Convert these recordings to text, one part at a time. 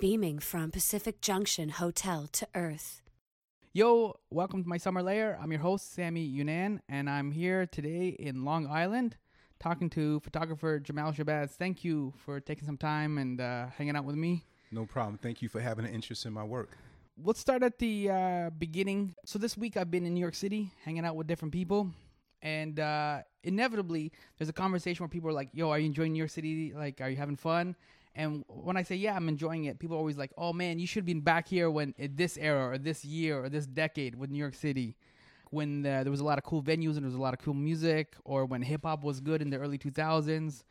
beaming from Pacific Junction Hotel to Earth. Yo, welcome to my summer lair. I'm your host, Sammy Younan, and I'm here today in Long Island talking to photographer Jamel Shabazz. Thank you for taking some time and uh, hanging out with me. No problem. Thank you for having an interest in my work. Let's start at the uh, beginning. So, this week I've been in New York City hanging out with different people, and uh, inevitably there's a conversation where people are like, Yo, are you enjoying New York City? Like, are you having fun? And when I say yeah, I'm enjoying it, people are always like, "Oh man, you should be back here when this era or this year or this decade with New York City, when uh, there was a lot of cool venues and there was a lot of cool music, or when hip hop was good in the early 2000s."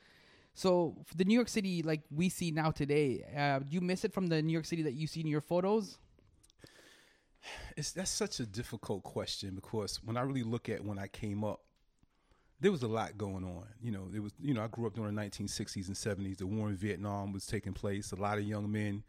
So the New York City like we see now today, uh, do you miss it from the New York City that you see in your photos? It's that's such a difficult question because when I really look at when I came up, there was a lot going on. You know, it was you know I grew up during the 1960s and 70s. The war in Vietnam was taking place. A lot of young men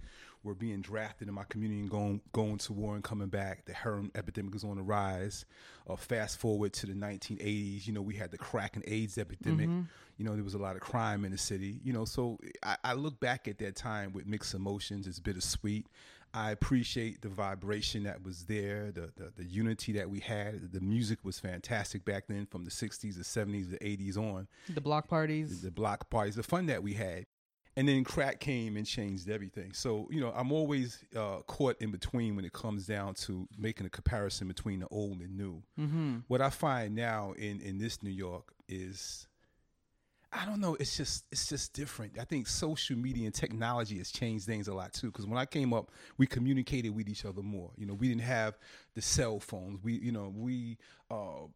were being drafted in my community and going going to war and coming back. The heroin epidemic was on the rise. Uh, fast forward to the 1980s. You know, we had the crack and AIDS epidemic. Mm-hmm. You know, there was a lot of crime in the city. You know, so I, I look back at that time with mixed emotions. It's bittersweet. I appreciate the vibration that was there, the, the, the unity that we had. The music was fantastic back then, from the '60s, the '70s, the '80s on. The block parties, the, the block parties, the fun that we had, and then crack came and changed everything. So you know, I'm always uh, caught in between when it comes down to making a comparison between the old and new. Mm-hmm. What I find now in in this New York is I don't know. It's just it's just different. I think social media and technology has changed things a lot too. Because when I came up, we communicated with each other more. You know, we didn't have the cell phones. We you know we uh,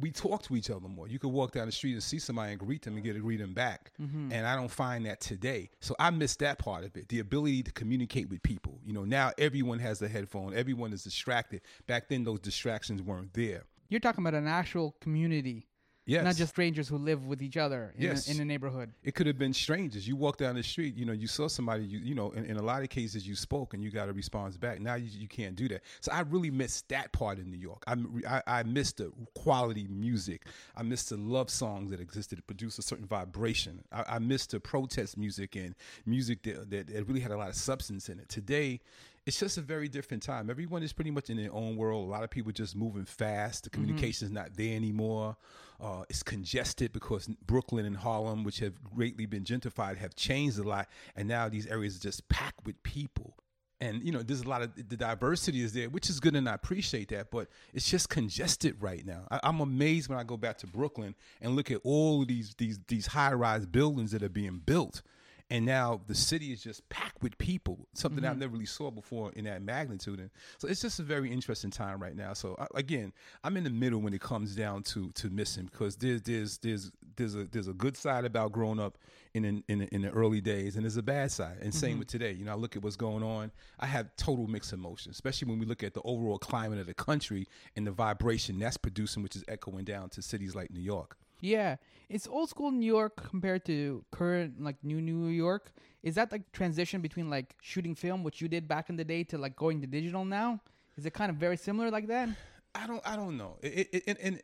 we talked to each other more. You could walk down the street and see somebody and greet them and get a greeting back. Mm-hmm. And I don't find that today. So I miss that part of it. The ability to communicate with people. You know, now everyone has a headphone. Everyone is distracted. Back then, those distractions weren't there. You're talking about an actual community Yes. Not just strangers who live with each other in, yes. a, in a neighborhood. It could have been strangers. You walk down the street, you know, you saw somebody, you, you know, in, in a lot of cases you spoke and you got a response back. Now you, you can't do that. So I really missed that part in New York. I, I, I miss the quality music. I missed the love songs that existed to produce a certain vibration. I, I miss the protest music and music that, that, that really had a lot of substance in it. Today, it's just a very different time. Everyone is pretty much in their own world. A lot of people just moving fast. The communication is mm-hmm. not there anymore. Uh, it's congested because Brooklyn and Harlem, which have greatly been gentrified, have changed a lot, and now these areas are just packed with people. And you know, there's a lot of the diversity is there, which is good, and I appreciate that. But it's just congested right now. I, am amazed when I go back to Brooklyn and look at all of these these these high rise buildings that are being built and now the city is just packed with people something mm-hmm. i've never really saw before in that magnitude. And so it's just a very interesting time right now. So again i'm in the middle when it comes down to to missing because there's there's there's there's a there's a good side about growing up in in, in, in the early days and there's a bad side. And same mm-hmm. with today. You know i look at what's going on. I have total mixed emotions especially when we look at the overall climate of the country and the vibration that's producing which is echoing down to cities like new york yeah, it's old school New York compared to current like new New York. Is that like transition between like shooting film, which you did back in the day, to like going to digital now? Is it kind of very similar like that? I don't. I don't know. It, it, in, in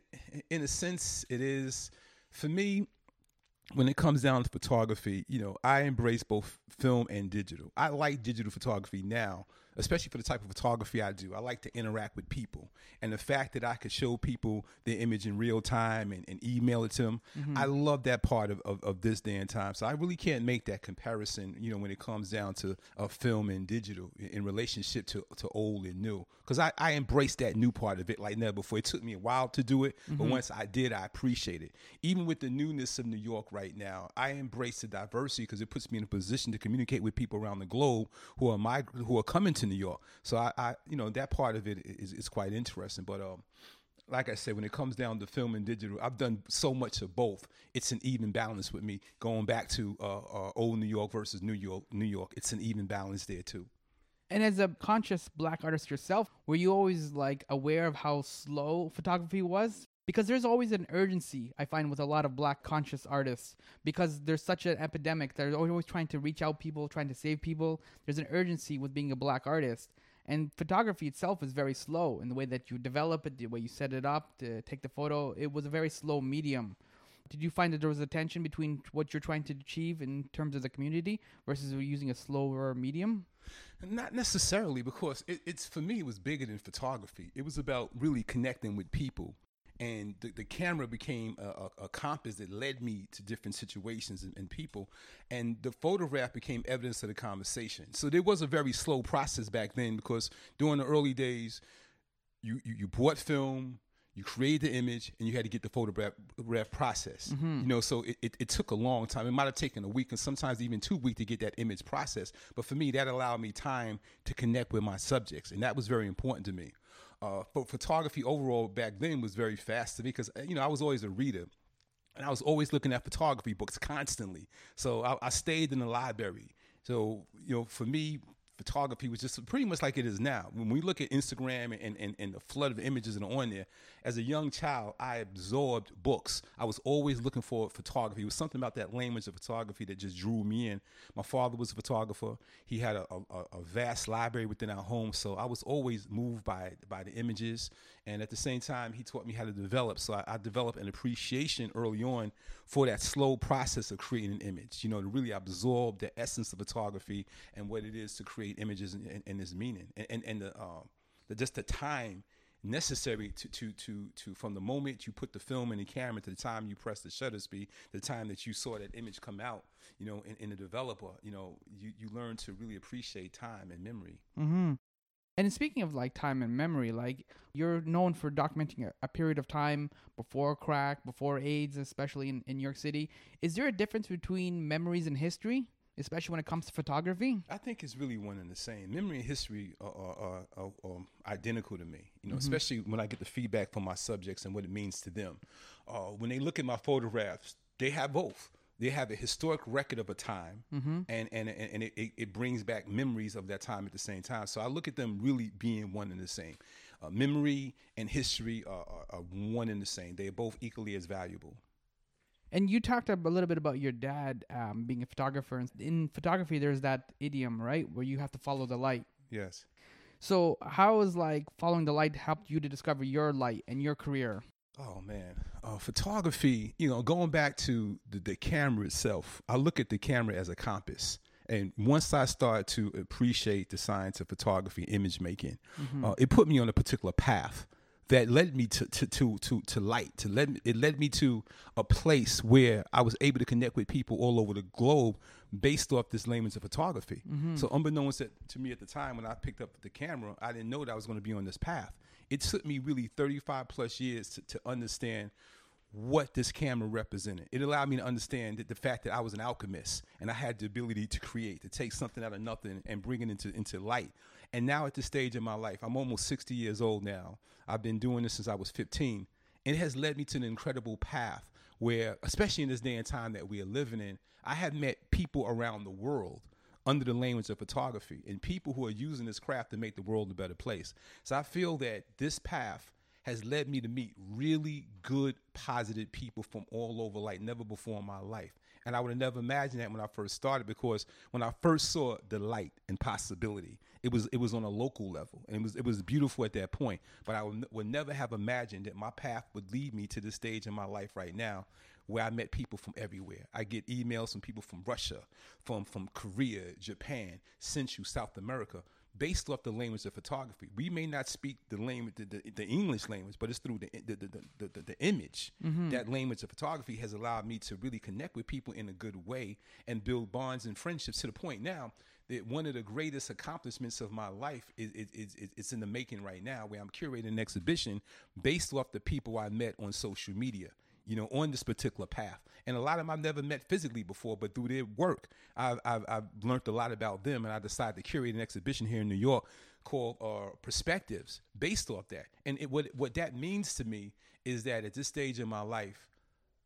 in a sense, it is. For me, when it comes down to photography, you know, I embrace both film and digital. I like digital photography now especially for the type of photography I do. I like to interact with people. And the fact that I could show people the image in real time and, and email it to them, mm-hmm. I love that part of, of, of, this day and time. So I really can't make that comparison, you know, when it comes down to a film and digital in relationship to, to old and new. Because I, I embrace that new part of it like never before. It took me a while to do it, mm-hmm. but once I did, I appreciate it. Even with the newness of New York right now, I embrace the diversity because it puts me in a position to communicate with people around the globe who are my who are coming to to New York. So I, I you know, that part of it is, is quite interesting. But um, like I said, when it comes down to film and digital, I've done so much of both. It's an even balance with me. Going back to uh, uh, old New York versus New York, New York, it's an even balance there too. And as a conscious black artist yourself, were you always like aware of how slow photography was? Because there's always an urgency I find with a lot of black conscious artists because there's such an epidemic. They're always trying to reach out people, trying to save people. There's an urgency with being a black artist. And photography itself is very slow in the way that you develop it, the way you set it up to take the photo. It was a very slow medium. did you find that there was a tension between what you're trying to achieve in terms of the community versus using a slower medium? Not necessarily, because it, it's for me, it was bigger than photography. It was about really connecting with people. And the, the camera became a, a, a compass that led me to different situations and, and people. And the photograph became evidence of the conversation. So there was a very slow process back then because during the early days, you, you, you bought film, you created the image and you had to get the photograph process mm-hmm. you know so it, it, it, took a long time it might have taken a week and sometimes even two weeks to get that image processed but for me that allowed me time to connect with my subjects and that was very important to me uh, photography overall back then was very fast to me because you know i was always a reader and i was always looking at photography books constantly. So I, I stayed in the library. So you know for me photography was just pretty much like it is now. When we look at Instagram and, and, and the flood of images that are on there, as a young child, I absorbed books. I was always looking for photography. It was something about that language of photography that just drew me in. My father was a photographer. He had a, a, a vast library within our home, so I was always moved by by the images. And at the same time, he taught me how to develop. So I, I developed an appreciation early on for that slow process of creating an image. You know, to really absorb the essence of photography and what it is to create images and, and, and its meaning, and and, and the, um, the just the time necessary to, to to to from the moment you put the film in the camera to the time you press the shutter speed, the time that you saw that image come out, you know, in, in the developer, you know, you you learn to really appreciate time and memory. Mm-hmm. And speaking of like time and memory, like you're known for documenting a, a, period of time before crack, before AIDS, especially in, in New York City. Is there a difference between memories and history? especially when it comes to photography? I think it's really one and the same. Memory and history are, are, are, are identical to me, you know, mm-hmm. especially when I get the feedback from my subjects and what it means to them. Uh, when they look at my photographs, they have both. They have a historic record of a time, mm-hmm. and and and it, it, brings back memories of that time at the same time. So I look at them really being one and the same. Uh, memory and history are, are, are one and the same. They are both equally as valuable. And you talked a little bit about your dad um, being a photographer. In photography, there's that idiom, right, where you have to follow the light. Yes. So, how has like following the light helped you to discover your light and your career? Oh man, uh, photography. You know, going back to the, the camera itself, I look at the camera as a compass. And once I started to appreciate the science of photography, image making, mm-hmm. uh, it put me on a particular path that led me to to to to, to light to let it led me to a place where I was able to connect with people all over the globe based off this language of photography. Mm-hmm. So unbeknownst to me at the time when I picked up the camera, I didn't know that I was going to be on this path. It took me really 35 plus years to, to understand what this camera represented. It allowed me to understand that the fact that I was an alchemist and I had the ability to create, to take something out of nothing and bring it into into light. And now at this stage in my life, I'm almost 60 years old now. I've been doing this since I was 15. And it has led me to an incredible path where, especially in this day and time that we are living in, I have met people around the world under the language of photography and people who are using this craft to make the world a better place. So I feel that this path has led me to meet really good, positive people from all over like never before in my life. And I would have never imagined that when I first started because when I first saw the light and possibility, it was it was on a local level and it was it was beautiful at that point. But I would, would never have imagined that my path would lead me to the stage in my life right now where I met people from everywhere. I get emails from people from Russia, from from Korea, Japan, Central, South America, based off the language of photography. We may not speak the language, the, the, the English language, but it's through the the, the, the, the image. Mm-hmm. That language of photography has allowed me to really connect with people in a good way and build bonds and friendships to the point now that one of the greatest accomplishments of my life is, is, is, is in the making right now, where I'm curating an exhibition based off the people I met on social media you know, on this particular path. And a lot of them I've never met physically before, but through their work, I've, I've, I've learned a lot about them. And I decided to curate an exhibition here in New York called uh, Perspectives based off that. And it, what, what that means to me is that at this stage in my life,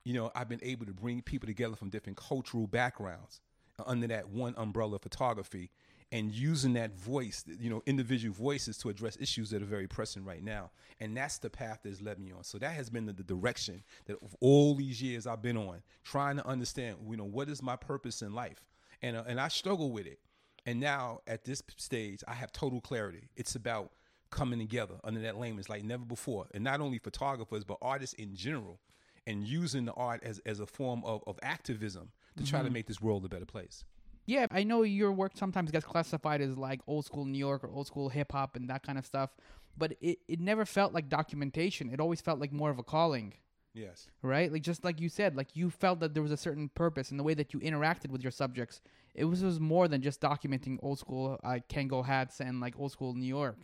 you know, I've been able to bring people together from different cultural backgrounds under that one umbrella of photography and using that voice, you know, individual voices to address issues that are very pressing right now. And that's the path that's led me on. So that has been the, the direction that all these years I've been on, trying to understand, you know, what is my purpose in life? And, uh, and I struggle with it. And now at this stage, I have total clarity. It's about coming together under that language like never before. And not only photographers, but artists in general and using the art as, as a form of, of activism to try Mm-hmm. to make this world a better place. Yeah, I know your work sometimes gets classified as like old school New York or old school hip hop and that kind of stuff, but it, it never felt like documentation. It always felt like more of a calling, Yes. right? Like just like you said, like you felt that there was a certain purpose in the way that you interacted with your subjects. It was, was more than just documenting old school uh, Kangol hats and like old school New York.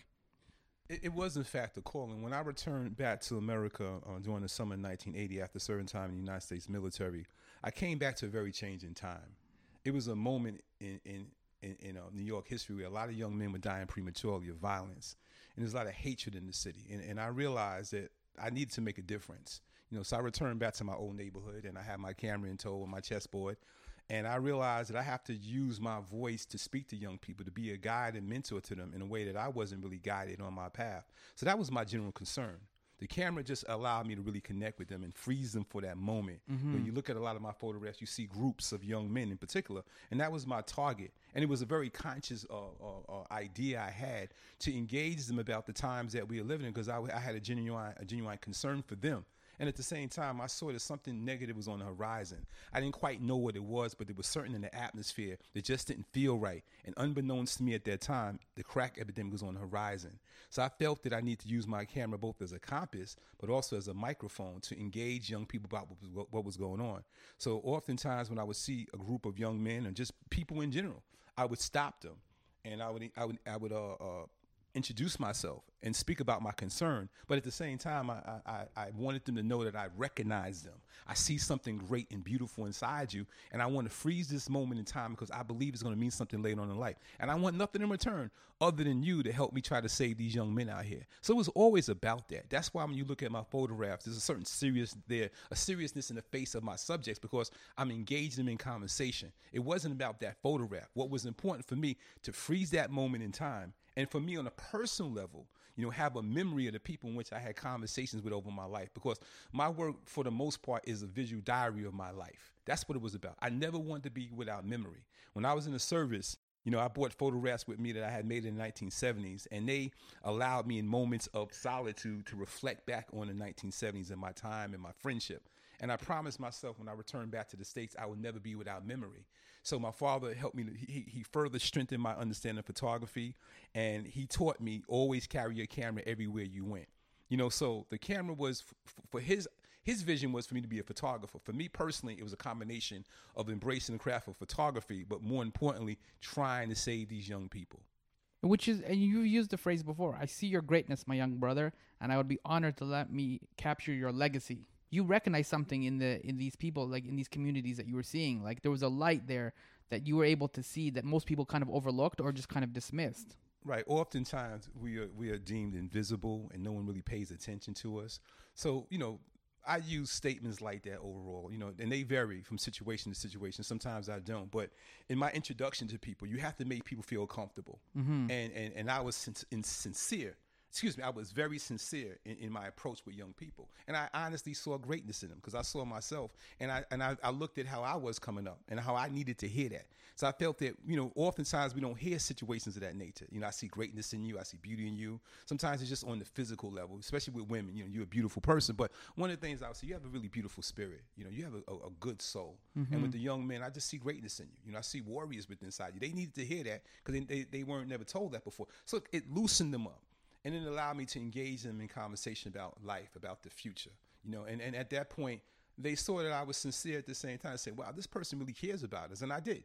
It, it was, in fact, a calling. When I returned back to America uh, during the summer of 1980, after serving time in the United States military, I came back to a very changing time. It was a moment in in in, in uh, New York history where a lot of young men were dying prematurely of violence, and there's a lot of hatred in the city. And, and I realized that I needed to make a difference. You know, so I returned back to my old neighborhood, and I had my camera in tow with my chessboard. And I realized that I have to use my voice to speak to young people, to be a guide and mentor to them in a way that I wasn't really guided on my path. So that was my general concern. The camera just allowed me to really connect with them and freeze them for that moment. When you look at a lot of my photographs, you see groups of young men in particular, and that was my target. And it was a very conscious uh, uh, uh, idea I had to engage them about the times that we are living in, because I, I had a genuine, a genuine concern for them. And at the same time, I saw that something negative was on the horizon. I didn't quite know what it was, but there was certain in the atmosphere that just didn't feel right. And unbeknownst to me at that time, the crack epidemic was on the horizon. So I felt that I need to use my camera both as a compass, but also as a microphone to engage young people about what was, going on. So oftentimes when I would see a group of young men and just people in general, I would stop them and I would, I would, I would, uh, uh, introduce myself and speak about my concern. But at the same time, I, I, I wanted them to know that I recognize them. I see something great and beautiful inside you, and I want to freeze this moment in time because I believe it's going to mean something later on in life. And I want nothing in return other than you to help me try to save these young men out here. So it was always about that. That's why when you look at my photographs, there's a certain serious there, a seriousness in the face of my subjects because I'm engaging them in conversation. It wasn't about that photograph. What was important for me to freeze that moment in time and for me on a personal level you know have a memory of the people in which i had conversations with over my life because my work for the most part is a visual diary of my life that's what it was about i never wanted to be without memory when i was in the service you know, I brought photographs with me that I had made in the 1970s, and they allowed me in moments of solitude to reflect back on the 1970s and my time and my friendship. And I promised myself when I returned back to the States, I would never be without memory. So my father helped me. He, he further strengthened my understanding of photography, and he taught me always carry your camera everywhere you went. You know, so the camera was f- for his his vision was for me to be a photographer. For me personally, it was a combination of embracing the craft of photography, but more importantly, trying to save these young people. Which is, and you've used the phrase before. I see your greatness, my young brother, and I would be honored to let me capture your legacy. You recognize something in the in these people, like in these communities that you were seeing. Like there was a light there that you were able to see that most people kind of overlooked or just kind of dismissed. Right. Oftentimes we are we are deemed invisible, and no one really pays attention to us. So you know, I use statements like that overall, you know, and they vary from situation to situation. Sometimes I don't, but in my introduction to people, you have to make people feel comfortable. Mm-hmm. And, and and I was sin- in sincere. Excuse me, I was very sincere in, in my approach with young people, and I honestly saw greatness in them because I saw myself, and I and I, I looked at how I was coming up and how I needed to hear that. So I felt that you know, oftentimes we don't hear situations of that nature. You know, I see greatness in you, I see beauty in you. Sometimes it's just on the physical level, especially with women. You know, you're a beautiful person, but one of the things I would say, you have a really beautiful spirit. You know, you have a, a, a good soul. And with mm-hmm. the young men, I just see greatness in you. You know, I see warriors within inside you. They needed to hear that because they, they they weren't never told that before. So it loosened them up and it allowed me to engage them in conversation about life, about the future. You know, and, and at that point, they saw that I was sincere at the same time. Say, "Wow, this person really cares about us," and I did.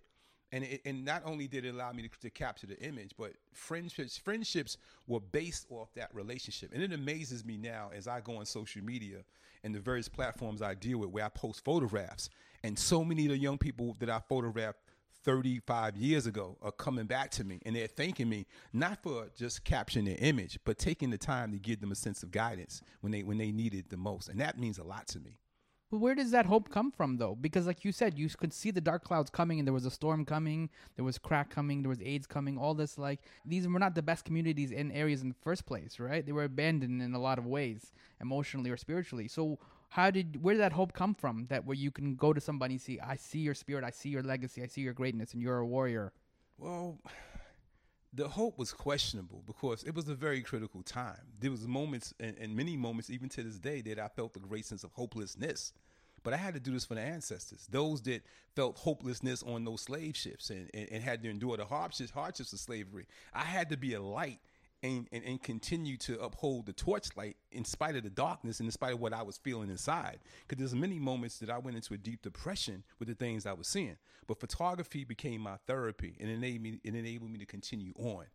And it, and not only did it allow me to, to capture the image, but friendships friendships were based off that relationship. And it amazes me now as I go on social media and the various platforms I deal with, where I post photographs, and so many of the young people that I photographed 35 years ago are coming back to me and they're thanking me not for just capturing their image but taking the time to give them a sense of guidance when they when they need it the most and that means a lot to me But where does that hope come from, though? Because, like you said, you could see the dark clouds coming, and there was a storm coming, there was crack coming, there was AIDS coming. All this, like these were not the best communities and areas in the first place, right? They were abandoned in a lot of ways, emotionally or spiritually. So, how did where did that hope come from? That where you can go to somebody, and see, I see your spirit, I see your legacy, I see your greatness, and you're a warrior. well the hope was questionable because it was a very critical time there was moments and, and many moments even to this day that i felt a great sense of hopelessness but I had to do this for the ancestors, those that felt hopelessness on those slave ships and, and, and had to endure the hardships, hardships of slavery. I had to be a light and, and, and continue to uphold the torchlight in spite of the darkness and in spite of what I was feeling inside. Because there's many moments that I went into a deep depression with the things I was seeing. But photography became my therapy and enabled me, it enabled me to continue on.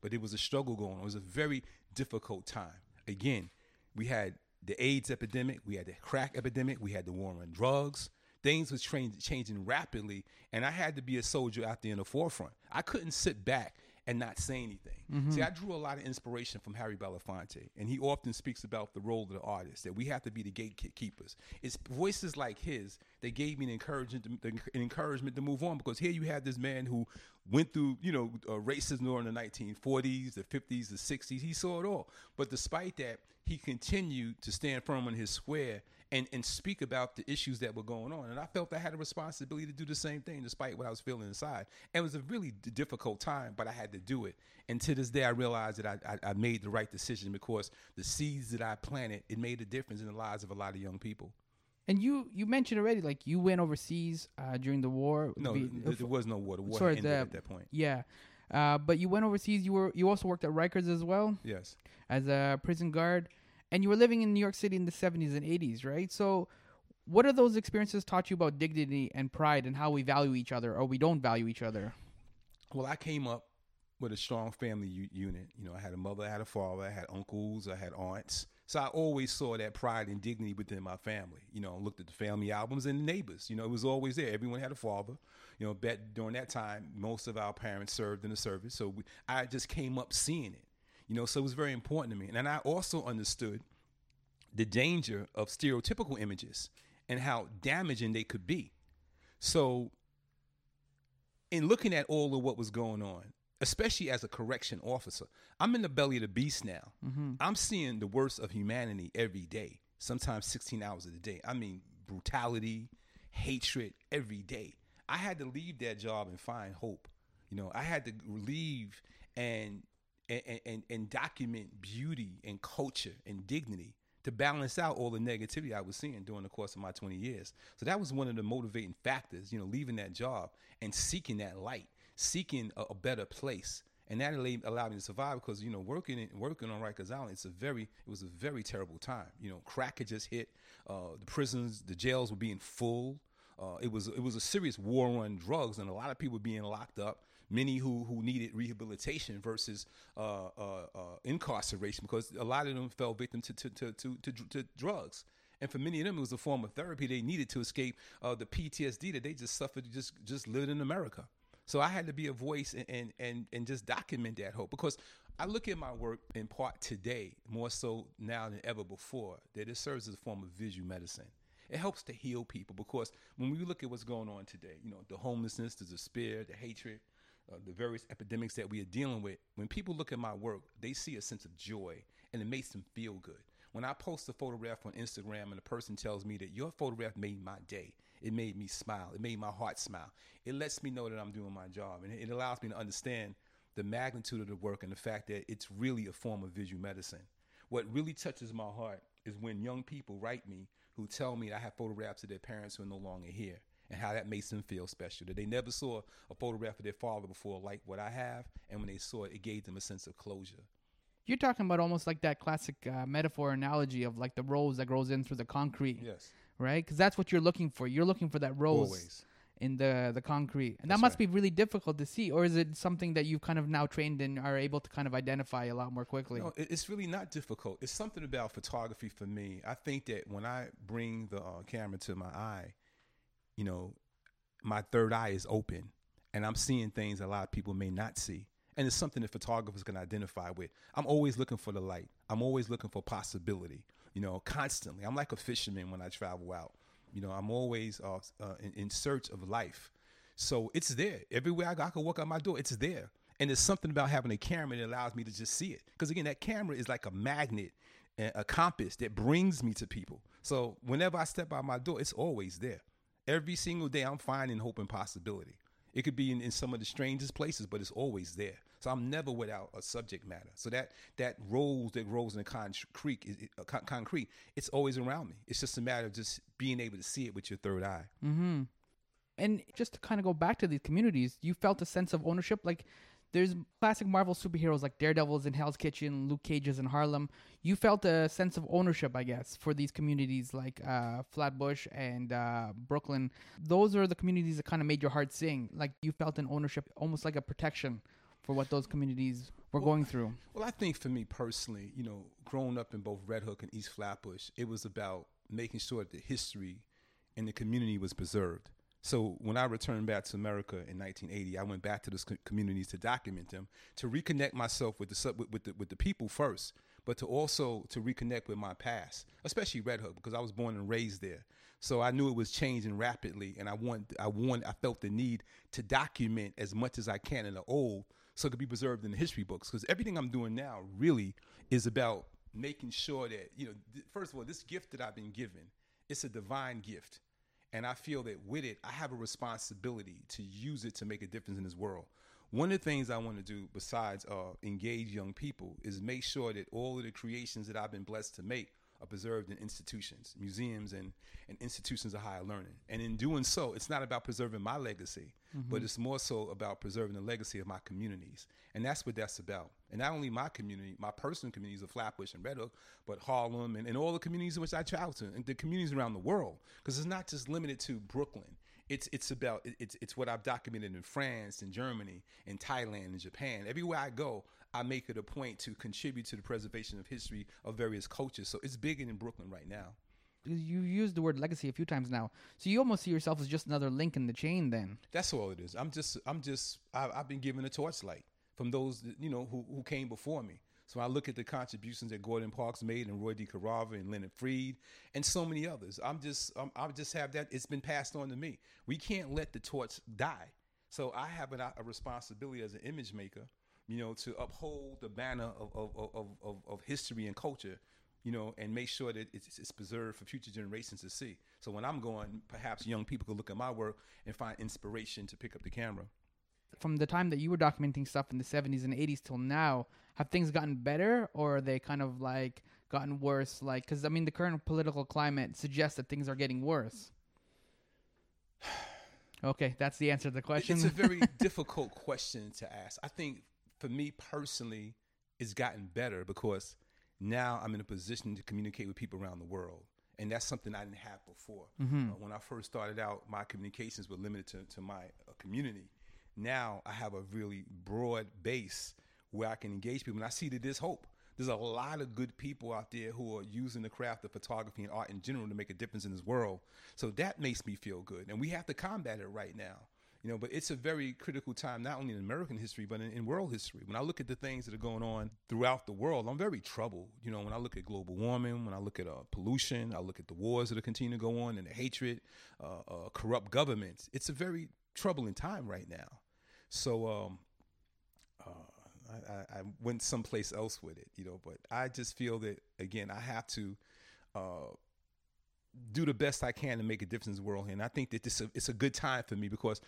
But it was a struggle going on. It was a very difficult time. Again, we had the AIDS epidemic, we had the crack epidemic, we had the war on drugs. Things was tra- changing rapidly, and I had to be a soldier out there in the forefront. I couldn't sit back and not say anything. Mm-hmm. See, I drew a lot of inspiration from Harry Belafonte, and he often speaks about the role of the artist that we have to be the gatekeepers. It's voices like his that gave me an encouragement, to, an encouragement to move on. Because here you have this man who went through, you know, uh, racism during the 1940s, the 50s, the 60s. He saw it all, but despite that, he continued to stand firm on his square and, and speak about the issues that were going on. And I felt I had a responsibility to do the same thing despite what I was feeling inside. And it was a really d- difficult time, but I had to do it. And to this day, I realize that I, I, I made the right decision because the seeds that I planted, it made a difference in the lives of a lot of young people. And you you mentioned already, like you went overseas uh, during the war. No, Be- th- there was no war. The war sorry, ended the- at that point. Yeah, uh, but you went overseas. You were you also worked at Rikers as well Yes. as a prison guard, and you were living in New York City in the seventies and eighties, right? So, what are those experiences taught you about dignity and pride and how we value each other or we don't value each other? Well, I came up with a strong family u- unit. You know, I had a mother, I had a father, I had uncles, I had aunts. So I always saw that pride and dignity within my family. You know, looked at the family albums and the neighbors. You know, it was always there. Everyone had a father. You know, bet during that time, most of our parents served in the service. So we, I just came up seeing it. You know, so it was very important to me. And I also understood the danger of stereotypical images and how damaging they could be. So, in looking at all of what was going on, especially as a correction officer, I'm in the belly of the beast now. Mm-hmm. I'm seeing the worst of humanity every day, sometimes 16 hours of the day. I mean, brutality, hatred every day. I had to leave that job and find hope. You know, I had to leave and and, and, and document beauty and culture and dignity to balance out all the negativity I was seeing during the course of my 20 years. So that was one of the motivating factors, you know, leaving that job and seeking that light, seeking a, a better place. And that allowed me to survive because, you know, working in, working on Rikers Island, it's a very, it was a very terrible time. You know, crack had just hit, uh, the prisons, the jails were being full. Uh, it was it was a serious war on drugs, and a lot of people being locked up. Many who who needed rehabilitation versus uh, uh, uh, incarceration because a lot of them fell victim to to, to to to to drugs. And for many of them, it was a form of therapy they needed to escape uh, the PTSD that they just suffered just just living in America. So I had to be a voice and, and and and just document that hope because I look at my work in part today more so now than ever before that it serves as a form of visual medicine. It helps to heal people because when we look at what's going on today, you know, the homelessness, the despair, the hatred, uh, the various epidemics that we are dealing with, when people look at my work, they see a sense of joy and it makes them feel good. When I post a photograph on Instagram and a person tells me that your photograph made my day, it made me smile, it made my heart smile, it lets me know that I'm doing my job and it allows me to understand the magnitude of the work and the fact that it's really a form of visual medicine. What really touches my heart is when young people write me who tell me I have photographs of their parents who are no longer here and how that makes them feel special. That they never saw a photograph of their father before like what I have, and when they saw it, it gave them a sense of closure. You're talking about almost like that classic uh, metaphor analogy of like the rose that grows in through the concrete, Yes. right? Because that's what you're looking for. You're looking for that rose Always. in the the concrete, and that must right. be really difficult to see. Or is it something that you've kind of now trained and are able to kind of identify a lot more quickly? No, it's really not difficult. It's something about photography for me. I think that when I bring the uh, camera to my eye, you know, my third eye is open and I'm seeing things a lot of people may not see. And it's something that photographers can identify with. I'm always looking for the light. I'm always looking for possibility, you know, constantly. I'm like a fisherman when I travel out. You know, I'm always uh, uh, in, in search of life. So it's there. Everywhere I go, I can walk out my door, it's there. And there's something about having a camera that allows me to just see it. Because again, that camera is like a magnet, a a compass that brings me to people. So whenever I step out my door, it's always there. Every single day, I'm finding hope and possibility. It could be in, in some of the strangest places, but it's always there. So I'm never without a subject matter. So that that rose that grows in the concrete, is, uh, con- concrete, it's always around me. It's just a matter of just being able to see it with your third eye. Mm-hmm. And just to kind of go back to these communities, you felt a sense of ownership. Like there's classic Marvel superheroes like Daredevil's in Hell's Kitchen, Luke Cage's in Harlem. You felt a sense of ownership, I guess, for these communities like uh, Flatbush and uh, Brooklyn. Those are the communities that kind of made your heart sing. Like you felt an ownership, almost like a protection for what those communities were going through. Well, I think for me personally, you know, growing up in both Red Hook and East Flatbush, it was about making sure that the history in the community was preserved. So when I returned back to America in 1980, I went back to those communities to document them, to reconnect myself with the with, with the with the people first, but to also to reconnect with my past, especially Red Hook, because I was born and raised there. So I knew it was changing rapidly, and I want I want I felt the need to document as much as I can in the old, so it could be preserved in the history books. Because everything I'm doing now really is about making sure that you know, th- first of all, this gift that I've been given, it's a divine gift and I feel that with it, I have a responsibility to use it to make a difference in this world. One of the things I want to do, besides uh, engage young people, is make sure that all of the creations that I've been blessed to make are preserved in institutions, museums, and, and institutions of higher learning. And in doing so, it's not about preserving my legacy, mm-hmm. but it's more so about preserving the legacy of my communities. And that's what that's about. And not only my community, my personal communities of Flatbush and Red Hook, but Harlem and, and all the communities in which I travel to, and the communities around the world. Because it's not just limited to Brooklyn. It's it's about it's it's what I've documented in France, in Germany, in Thailand, in Japan. Everywhere I go, I make it a point to contribute to the preservation of history of various cultures. So it's big in Brooklyn right now. You used the word legacy a few times now, so you almost see yourself as just another link in the chain. Then that's all it is. I'm just, I'm just, I, have been given a torchlight from those, you know, who who came before me. So I look at the contributions that Gordon Parks made, and Roy DeCarava, and Leonard Freed, and so many others. I'm just, I'm, I just have that. It's been passed on to me. We can't let the torch die. So I have an, a responsibility as an image maker you know, to uphold the banner of, of, of, of, of history and culture, you know, and make sure that it's, it's, preserved for future generations to see. So when I'm going, perhaps young people could look at my work and find inspiration to pick up the camera. From the time that you were documenting stuff in the 70s and 80s till now, have things gotten better or are they kind of like gotten worse? Like, because I mean, the current political climate suggests that things are getting worse. Okay, that's the answer to the question. It's a very difficult question to ask. I think for me personally, it's gotten better because now I'm in a position to communicate with people around the world. And that's something I didn't have before. Mm-hmm. Uh, when I first started out, my communications were limited to, to my uh, community. Now I have a really broad base where I can engage people. And I see that there's hope. There's a lot of good people out there who are using the craft of photography and art in general to make a difference in this world. So that makes me feel good. And we have to combat it right now you know but it's a very critical time not only in american history but in, in, world history. When i look at the things that are going on throughout the world i'm very troubled. You know when i look at global warming when i look at uh, pollution i look at the wars that are continuing to go on and the hatred uh, uh, corrupt governments it's a very troubling time right now. So um, uh, I, I, went someplace else with it you know but i just feel that again i have to uh, do the best I can to make a difference in the world. And I think that this it's a good time for me because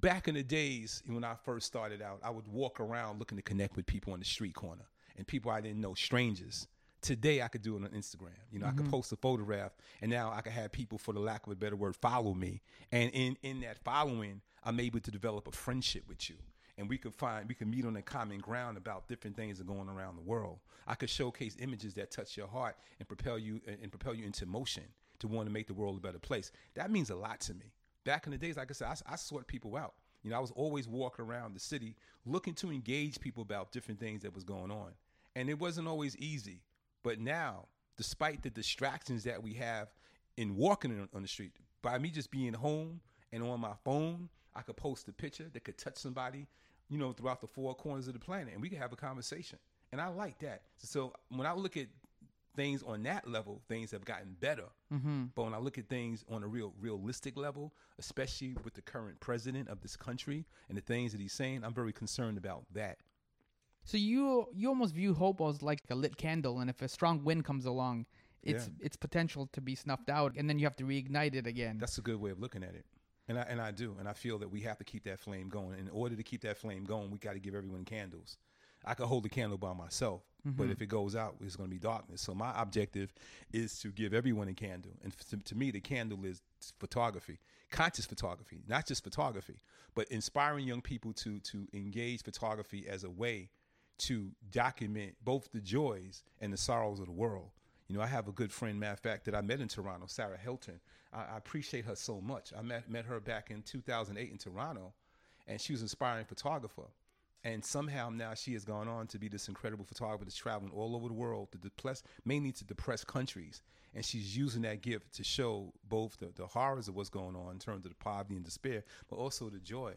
back in the days when I first started out, I would walk around looking to connect with people on the street corner and people I didn't know, strangers. Today I could do it on Instagram. You know, mm-hmm. I could mm-hmm. post a photograph and now I could have people, for the lack of a better word, follow me. And in, in that following, I'm able to develop a friendship with you. And we could find we could meet on a common ground about different things that are going around the world. I could showcase images that touch your heart and propel you and propel you into motion to want to make the world a better place. That means a lot to me back in the days, like I said, I, I sort people out. You know, I was always walking around the city looking to engage people about different things that was going on. And it wasn't always easy. But now, despite the distractions that we have in walking on the street, by me just being home and on my phone, I could post a picture that could touch somebody, you know, throughout the four corners of the planet and we could have a conversation. And I like that. So when I look at things on that level, things have gotten better. Mm-hmm. But when I look at things on a real realistic level, especially with the current president of this country and the things that he's saying, I'm very concerned about that. So you you almost view hope as like a lit candle, and if a strong wind comes along, it's yeah. it's potential to be snuffed out, and then you have to reignite it again. That's a good way of looking at it. And I and I do, and I feel that we have to keep that flame going. In order to keep that flame going, we got to give everyone candles. I could hold the candle by myself, but if mm-hmm. it goes out, it's going to be darkness. So my objective is to give everyone a candle, and to, to me, the candle is photography, conscious photography, not just photography, but inspiring young people to to engage photography as a way to document both the joys and the sorrows of the world. You know, I have a good friend, matter of fact, that I met in Toronto, Sarah Hilton. I, I appreciate her so much. I met met her back in 2008 in Toronto, and she was an inspiring photographer. And somehow now she has gone on to be this incredible photographer that's traveling all over the world to depress, mainly to depressed countries. And she's using that gift to show both the, the horrors of what's going on in terms of the poverty and despair, but also the joy.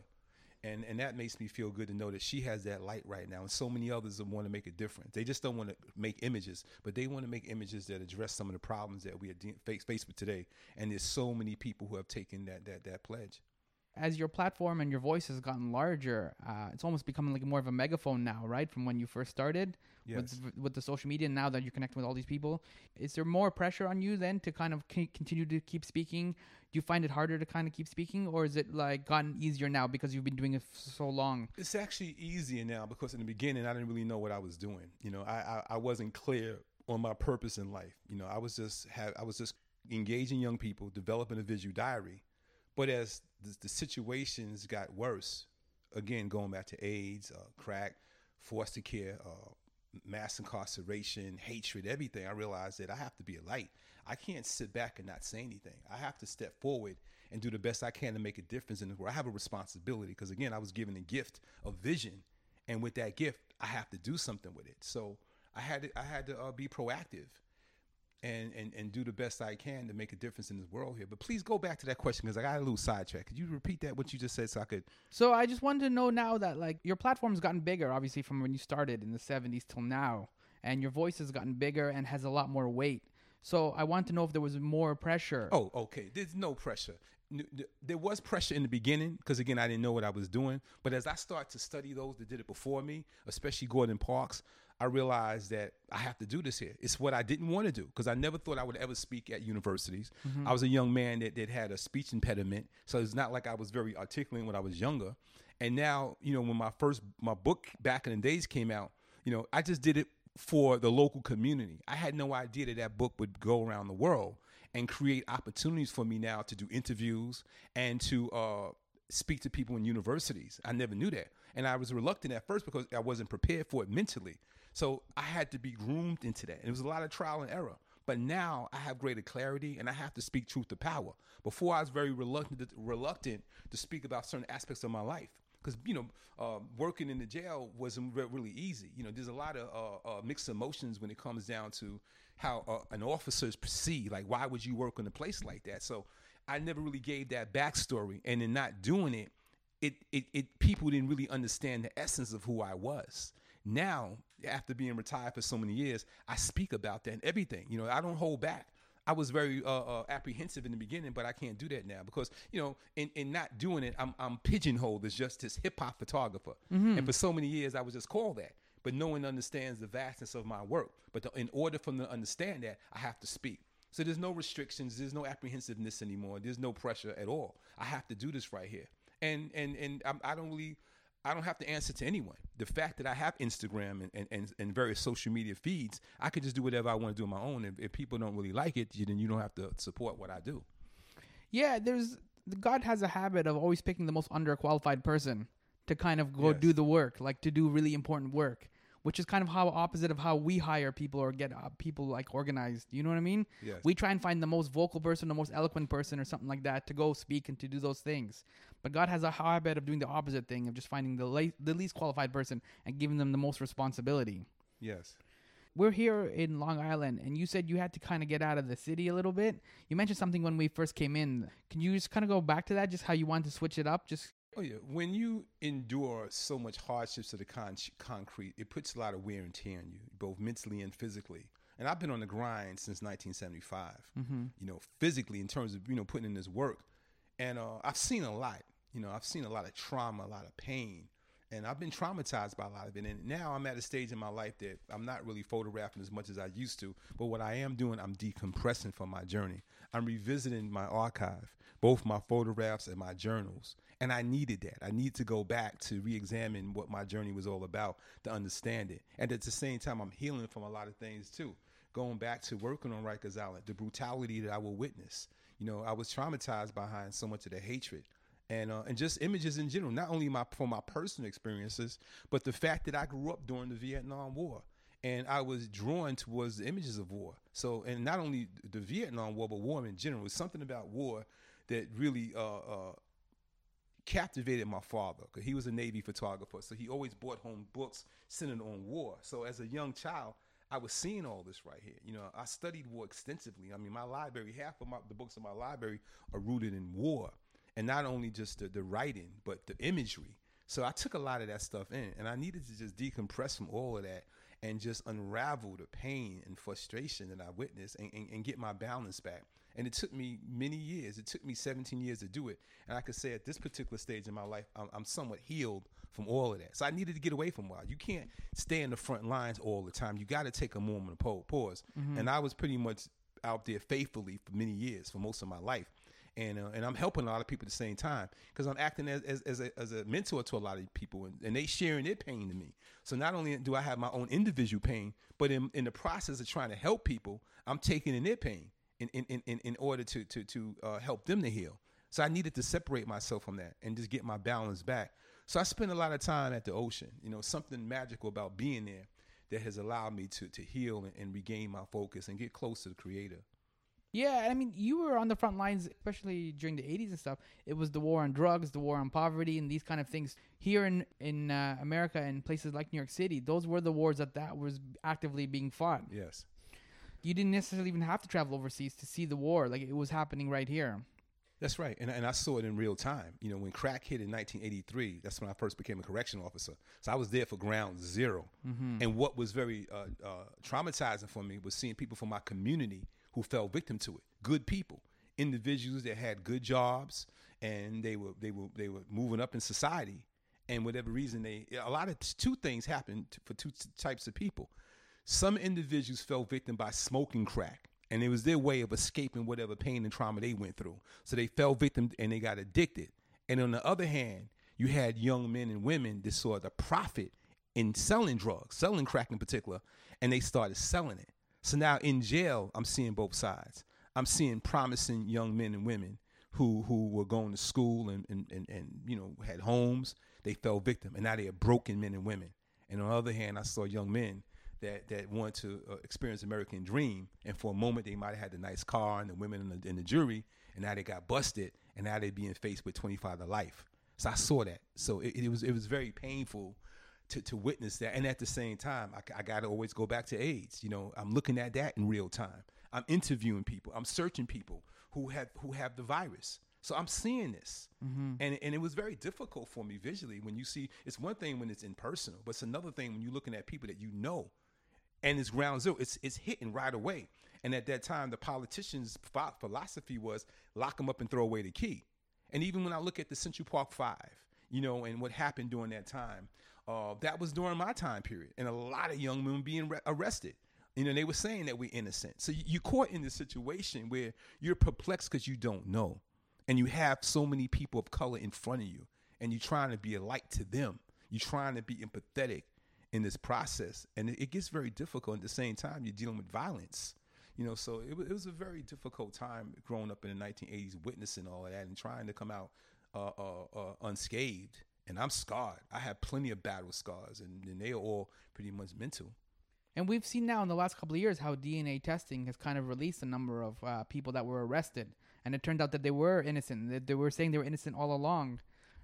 And and that makes me feel good to know that she has that light right now. And so many others want to make a difference. They just don't want to make images, but they want to make images that address some of the problems that we are de- face, faced with today. And there's so many people who have taken that that that pledge. As your platform and your voice has gotten larger, uh, it's almost becoming like more of a megaphone now, right? From when you first started Yes. with with the social media. Now that you're connecting with all these people, is there more pressure on you then to kind of c- continue to keep speaking? Do you find it harder to kind of keep speaking, or is it like gotten easier now because you've been doing it for so long? It's actually easier now because in the beginning I didn't really know what I was doing. You know, I I, I wasn't clear on my purpose in life. You know, I was just have I was just engaging young people, developing a visual diary. But as the, the situations got worse, again going back to AIDS, uh, crack, foster care, uh, mass incarceration, hatred, everything, I realized that I have to be a light. I can't sit back and not say anything. I have to step forward and do the best I can to make a difference in the world. I have a responsibility because again, I was given a gift of vision, and with that gift, I have to do something with it. So I had to, I had to uh, be proactive and, and and do the best I can to make a difference in this world here. But please go back to that question because I got a little sidetracked. Could you repeat that what you just said so I could? So I just wanted to know now that like your platform's gotten bigger, obviously from when you started in the '70s till now, and your voice has gotten bigger and has a lot more weight. So I want to know if there was more pressure. Oh, okay. There's no pressure. There was pressure in the beginning because again I didn't know what I was doing. But as I start to study those that did it before me, especially Gordon Parks, I realized that I have to do this here. It's what I didn't want to do because I never thought I would ever speak at universities. I was a young man that, that had a speech impediment, so it's not like I was very articulate when I was younger. And now, you know, when my first my book back in the days came out, you know, I just did it for the local community. I had no idea that that book would go around the world and create opportunities for me now to do interviews and to uh, speak to people in universities. I never knew that. And I was reluctant at first because I wasn't prepared for it mentally. So I had to be groomed into that. And it was a lot of trial and error. But now I have greater clarity and I have to speak truth to power. Before I was very reluctant to, reluctant to speak about certain aspects of my life because you know uh, working in the jail wasn't re- really easy. You know, there's a lot of uh, uh, mixed emotions when it comes down to how uh, an officer is perceived. Like, why would you work in a place like that? So I never really gave that backstory, and in not doing it, it it, it people didn't really understand the essence of who I was. Now, after being retired for so many years, I speak about that and everything. You know, I don't hold back. I was very uh, uh, apprehensive in the beginning, but I can't do that now because you know, in, in not doing it, I'm, I'm pigeonholed as just this hip hop photographer, and for so many years I was just called that. But no one understands the vastness of my work. But in order for them to understand that, I have to speak. So there's no restrictions, there's no apprehensiveness anymore, there's no pressure at all. I have to do this right here, and and and I'm, I don't really. I don't have to answer to anyone. The fact that I have Instagram and, and, and, and various social media feeds, I can just do whatever I want to do on my own. If, if people don't really like it, you- then you don't have to support what I do. Yeah, there's God has a habit of always picking the most underqualified person to kind of go Yes. do the work, like to do really important work, which is kind of how opposite of how we hire people or get uh, people like organized. You know what I mean? Yes. We try and find the most vocal person, the most eloquent person, or something like that to go speak and to do those things. But God has a habit of doing the opposite thing of just finding the la- the least qualified person and giving them the most responsibility. Yes. We're here in Long Island, and you said you had to kind of get out of the city a little bit. You mentioned something when we first came in. Can you just kind of go back to that, just how you wanted to switch it up? Just Oh yeah, when you endure so much hardships of the con- concrete, it puts a lot of wear and tear on you, both mentally and physically. And I've been on the grind since 1975. You know, physically in terms of you know putting in this work, and uh, I've seen a lot. You know, I've seen a lot of trauma, a lot of pain, And I've been traumatized by a lot of it. And now I'm at a stage in my life that I'm not really photographing as much as I used to. But what I am doing, I'm decompressing from my journey. I'm revisiting my archive, both my photographs and my journals. And I needed that. I need to go back to re examine what my journey was all about to understand it. And at the same time, I'm healing from a lot of things too. Going back to working on Rikers Island, the brutality that I will witness. You know, I was traumatized behind so much of the hatred and uh, and just images in general. Not only my from my personal experiences, but the fact that I grew up during the Vietnam War, and I was drawn towards the images of war. So, and not only the Vietnam War, but war in general. It's something about war that really uh, uh, captivated my father because he was a Navy photographer. So he always brought home books centered on war. So as a young child. I was seeing all this right here. You know, I studied war extensively. I mean, my library, half of my, the books in my library are rooted in war and not only just the, the writing, but the imagery. So I took a lot of that stuff in, and I needed to just decompress from all of that and just unravel the pain and frustration that I witnessed and, and, and, get my balance back. And it took me many years. It took me 17 years to do it. And I could say at this particular stage in my life, I'm, I'm somewhat healed from all of that. So I needed to get away from a while. You can't stay in the front lines all the time. You got to take a moment of pause. Mm-hmm. And I was pretty much out there faithfully for many years, for most of my life and uh, and I'm helping a lot of people at the same time because I'm acting as as, as, a, as a mentor to a lot of people and, and they sharing their pain to me. So not only do I have my own individual pain, but in, in the process of trying to help people, I'm taking in their pain in in, in, in order to to to uh, help them to heal. So I needed to separate myself from that and just get my balance back. So I spend a lot of time at the ocean. You know, something magical about being there that has allowed me to to heal and, and regain my focus and get close to the Creator. Yeah, I mean, you were on the front lines, especially during the '80s and stuff. It was the war on drugs, the war on poverty, and these kind of things. Here in in uh, America and places like New York City, those were the wars that that was actively being fought. Yes, you didn't necessarily even have to travel overseas to see the war; like it was happening right here. That's right, and and I saw it in real time. You know, when crack hit in 1983, that's when I first became a correction officer. So I was there for ground 0 mm-hmm. And what was very uh, uh, traumatizing for me was seeing people from my community who fell victim to it. Good people, individuals that had good jobs and they were they were they were moving up in society. And whatever reason they a lot of two things happened for two types of people. Some individuals fell victim by smoking crack, and it was their way of escaping whatever pain and trauma they went through. So they fell victim and they got addicted. And on the other hand, you had young men and women that saw the profit in selling drugs, selling crack in particular, and they started selling it. So now in jail, I'm seeing both sides. I'm seeing promising young men and women who who were going to school and and, and, and you know had homes. They fell victim, and now they are broken men and women. And on the other hand, I saw young men that that want to uh, experience American dream, and for a moment they might have had the nice car and the women in the, in the jury, and now they got busted, and now they're being faced with 25 to life. So I saw that. So it, it was it was very painful to, to witness that. And at the same time, I, I got to always go back to AIDS. You know, I'm looking at that in real time. I'm interviewing people. I'm searching people who have who have the virus. So I'm seeing this, mm-hmm. and and it was very difficult for me visually when you see. It's one thing when it's impersonal, but it's another thing when you're looking at people that you know, and it's ground zero. It's it's hitting right away. And at that time, the politicians' philosophy was lock them up and throw away the key. And even when I look at the Central Park Five, you know, and what happened during that time, uh, that was during my time period, and a lot of young men being re- arrested. You know, they were saying that we're innocent. So you, are caught in this situation where you're perplexed because you don't know, and you have so many people of color in front of you, and you're trying to be a light to them. You're trying to be empathetic in this process, and it, it gets very difficult. At the same time, you're dealing with violence. You know, so it, it was a very difficult time growing up in the 1980s, witnessing all of that and trying to come out uh, uh, uh, unscathed and I'm scarred. I have plenty of battle scars, and, and they are all pretty much mental. And we've seen now in the last couple of years how DNA testing has kind of released a number of uh, people that were arrested, and it turned out that they were innocent. That they were saying they were innocent all along.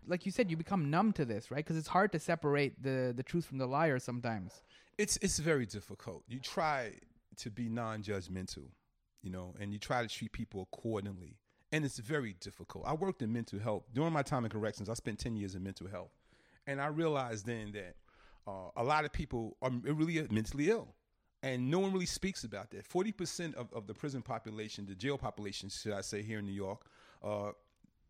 Like you said, you become numb to this, right? Because it's hard to separate the the truth from the liar sometimes. It's it's very difficult. You try to be non-judgmental, you know, and you try to treat people accordingly and it's very difficult. I worked in mental health during my time in corrections. I spent ten years in mental health, and I realized then that uh, a lot of people are really mentally ill, and no one really speaks about that. Forty percent of, of the prison population, the jail population, should I say, here in New York, uh,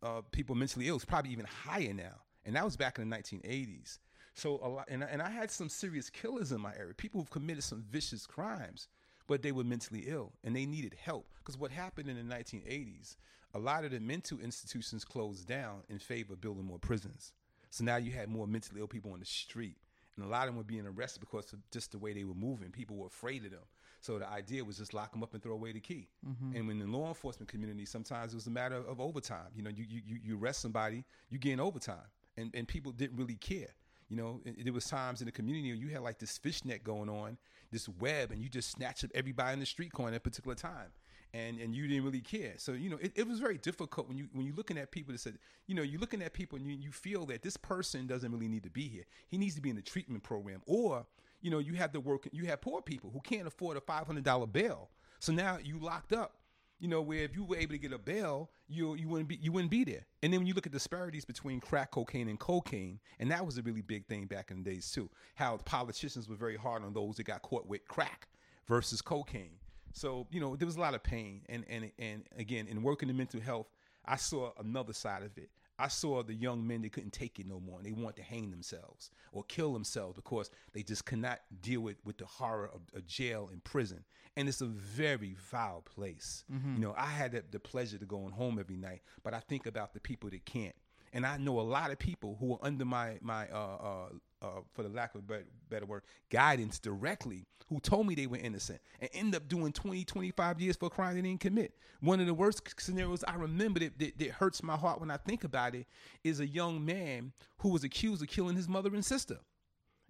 uh, people mentally ill is probably even higher now, and that was back in the 1980s. So a lot, and and I had some serious killers in my area. People who've committed some vicious crimes, but they were mentally ill and they needed help. Because what happened in the 1980s, a lot of the mental institutions closed down in favor of building more prisons. So now you had more mentally ill people on the street, and a lot of them were being arrested because of just the way they were moving. People were afraid of them. So the idea was just lock them up and throw away the key. Mm-hmm. And when the law enforcement community, sometimes it was a matter of overtime. You know, you you you arrest somebody, you gain overtime, and and people didn't really care. You know, there was times in the community where you had like this fishnet going on, this web, and you just snatch up everybody in the street corner at a particular time. And, and you didn't really care. So, you know, it, it was very difficult when you when you're looking at people that said, you know, you're looking at people and you, you feel that this person doesn't really need to be here. He needs to be in the treatment program. Or, you know, you have the work you have poor people who can't afford a five hundred dollar bail. So now you locked up you know, where if you were able to get a bail, you you wouldn't be you wouldn't be there. And then when you look at disparities between crack cocaine and cocaine, and that was a really big thing back in the days too. How politicians were very hard on those that got caught with crack versus cocaine. So you know there was a lot of pain, and and and again, in working in mental health, I saw another side of it. I saw the young men that couldn't take it no more, and they wanted to hang themselves or kill themselves because they just cannot deal with, with the horror of, of jail and prison. And it's a very vile place. Mm-hmm. You know, I had the, the pleasure to going home every night, but I think about the people that can't. And I know a lot of people who are under my my uh, uh, uh, for the lack of a better, better word, guidance directly, who told me they were innocent and end up doing 20, 25 years for a crime they didn't commit. One of the worst scenarios I remember that, that, that hurts my heart when I think about it is a young man who was accused of killing his mother and sister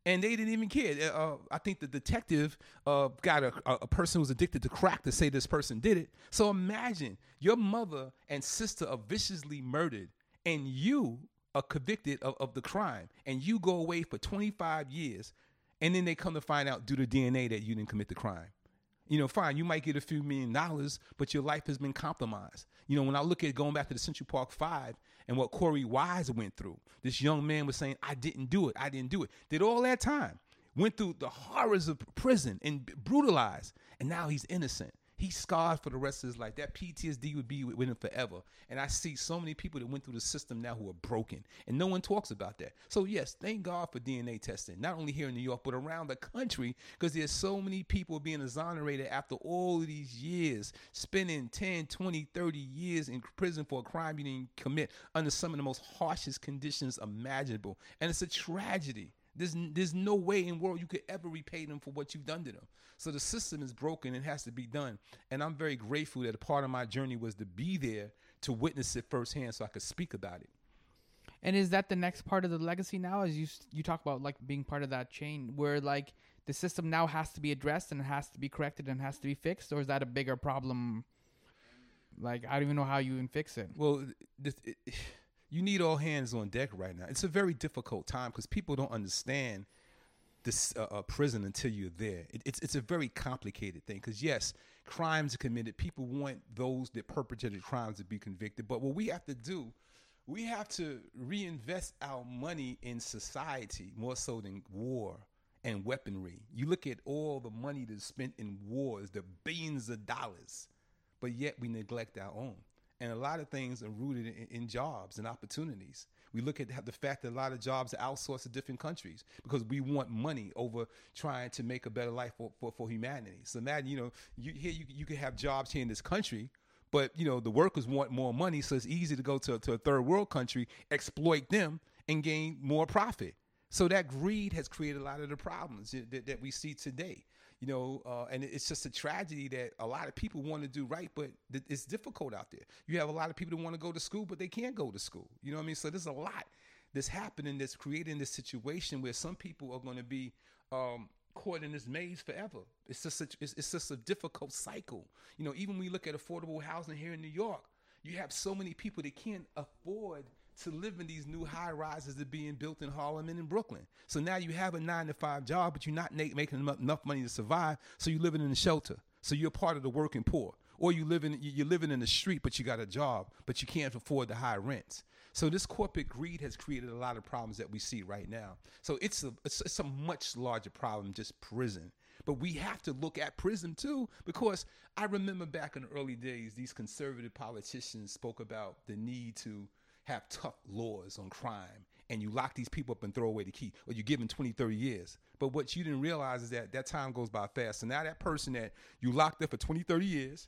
and they didn't even care. Uh, I think the detective uh, got a, a a person who's addicted to crack to say this person did it. So imagine your mother and sister are viciously murdered, and you are convicted of, of the crime, and you go away for 25 years, and then they come to find out due to DNA that you didn't commit the crime. You know, fine, you might get a few million dollars, but your life has been compromised. You know, when I look at going back to the Central Park Five and what Korey Wise went through, this young man was saying, I didn't do it. I didn't do it. Did all that time, went through the horrors of prison and brutalized, and now he's innocent. He's scarred for the rest of his life. That PTSD would be with him forever. And I see so many people that went through the system now who are broken, and no one talks about that. So yes, thank God for DNA testing, not only here in New York but around the country, because there's so many people being exonerated after all of these years, spending 10, 20, 30 years in prison for a crime you didn't commit under some of the most harshest conditions imaginable, and it's a tragedy. There's there's no way in the world you could ever repay them for what you've done to them. So the system is broken. It has to be done. And I'm very grateful that a part of my journey was to be there to witness it firsthand, so I could speak about it. And is that the next part of the legacy now? As you you talk about like being part of that chain, where like the system now has to be addressed and it has to be corrected and has to be fixed, or is that a bigger problem? Like I don't even know how you even fix it. Well, this, it, you need all hands on deck right now. It's a very difficult time because people don't understand this uh, uh, prison until you're there. It, it's it's a very complicated thing because yes, crimes are committed. People want those that perpetrated crimes to be convicted, but what we have to do, we have to reinvest our money in society more so than war and weaponry. You look at all the money that's spent in wars, the billions of dollars, but yet we neglect our own. And a lot of things are rooted in, in jobs and opportunities. We look at the fact that a lot of jobs are outsourced to different countries because we want money over trying to make a better life for, for, for humanity. So imagine, you know, you here you, you can have jobs here in this country, but you know the workers want more money, so it's easy to go to, to a third world country, exploit them, and gain more profit. So that greed has created a lot of the problems that, that we see today. You know, uh, and it's just a tragedy that a lot of people want to do right, but th- it's difficult out there. You have a lot of people that want to go to school, but they can't go to school. You know what I mean? So there's a lot that's happening that's creating this situation where some people are going to be um, caught in this maze forever. It's just a, it's, it's just a difficult cycle. You know, even when we look at affordable housing here in New York, you have so many people that can't afford to live in these new high rises that are being built in Harlem and in Brooklyn. So now you have a nine to five job, but you're not making enough- money to survive. So you're living in a shelter. So you're part of the working poor. Or you live in, you're living in the street, but you got a job, but you can't afford the high rents. So this corporate greed has created a lot of problems that we see right now. So it's a, it's, it's a much larger problem, just prison. But we have to look at prison too, because I remember back in the early days, these conservative politicians spoke about the need to have tough laws on crime and you lock these people up and throw away the key, or you give them 20, 30 years. But what you didn't realize is that that time goes by fast. So now that person that you locked up for 20, 30 years,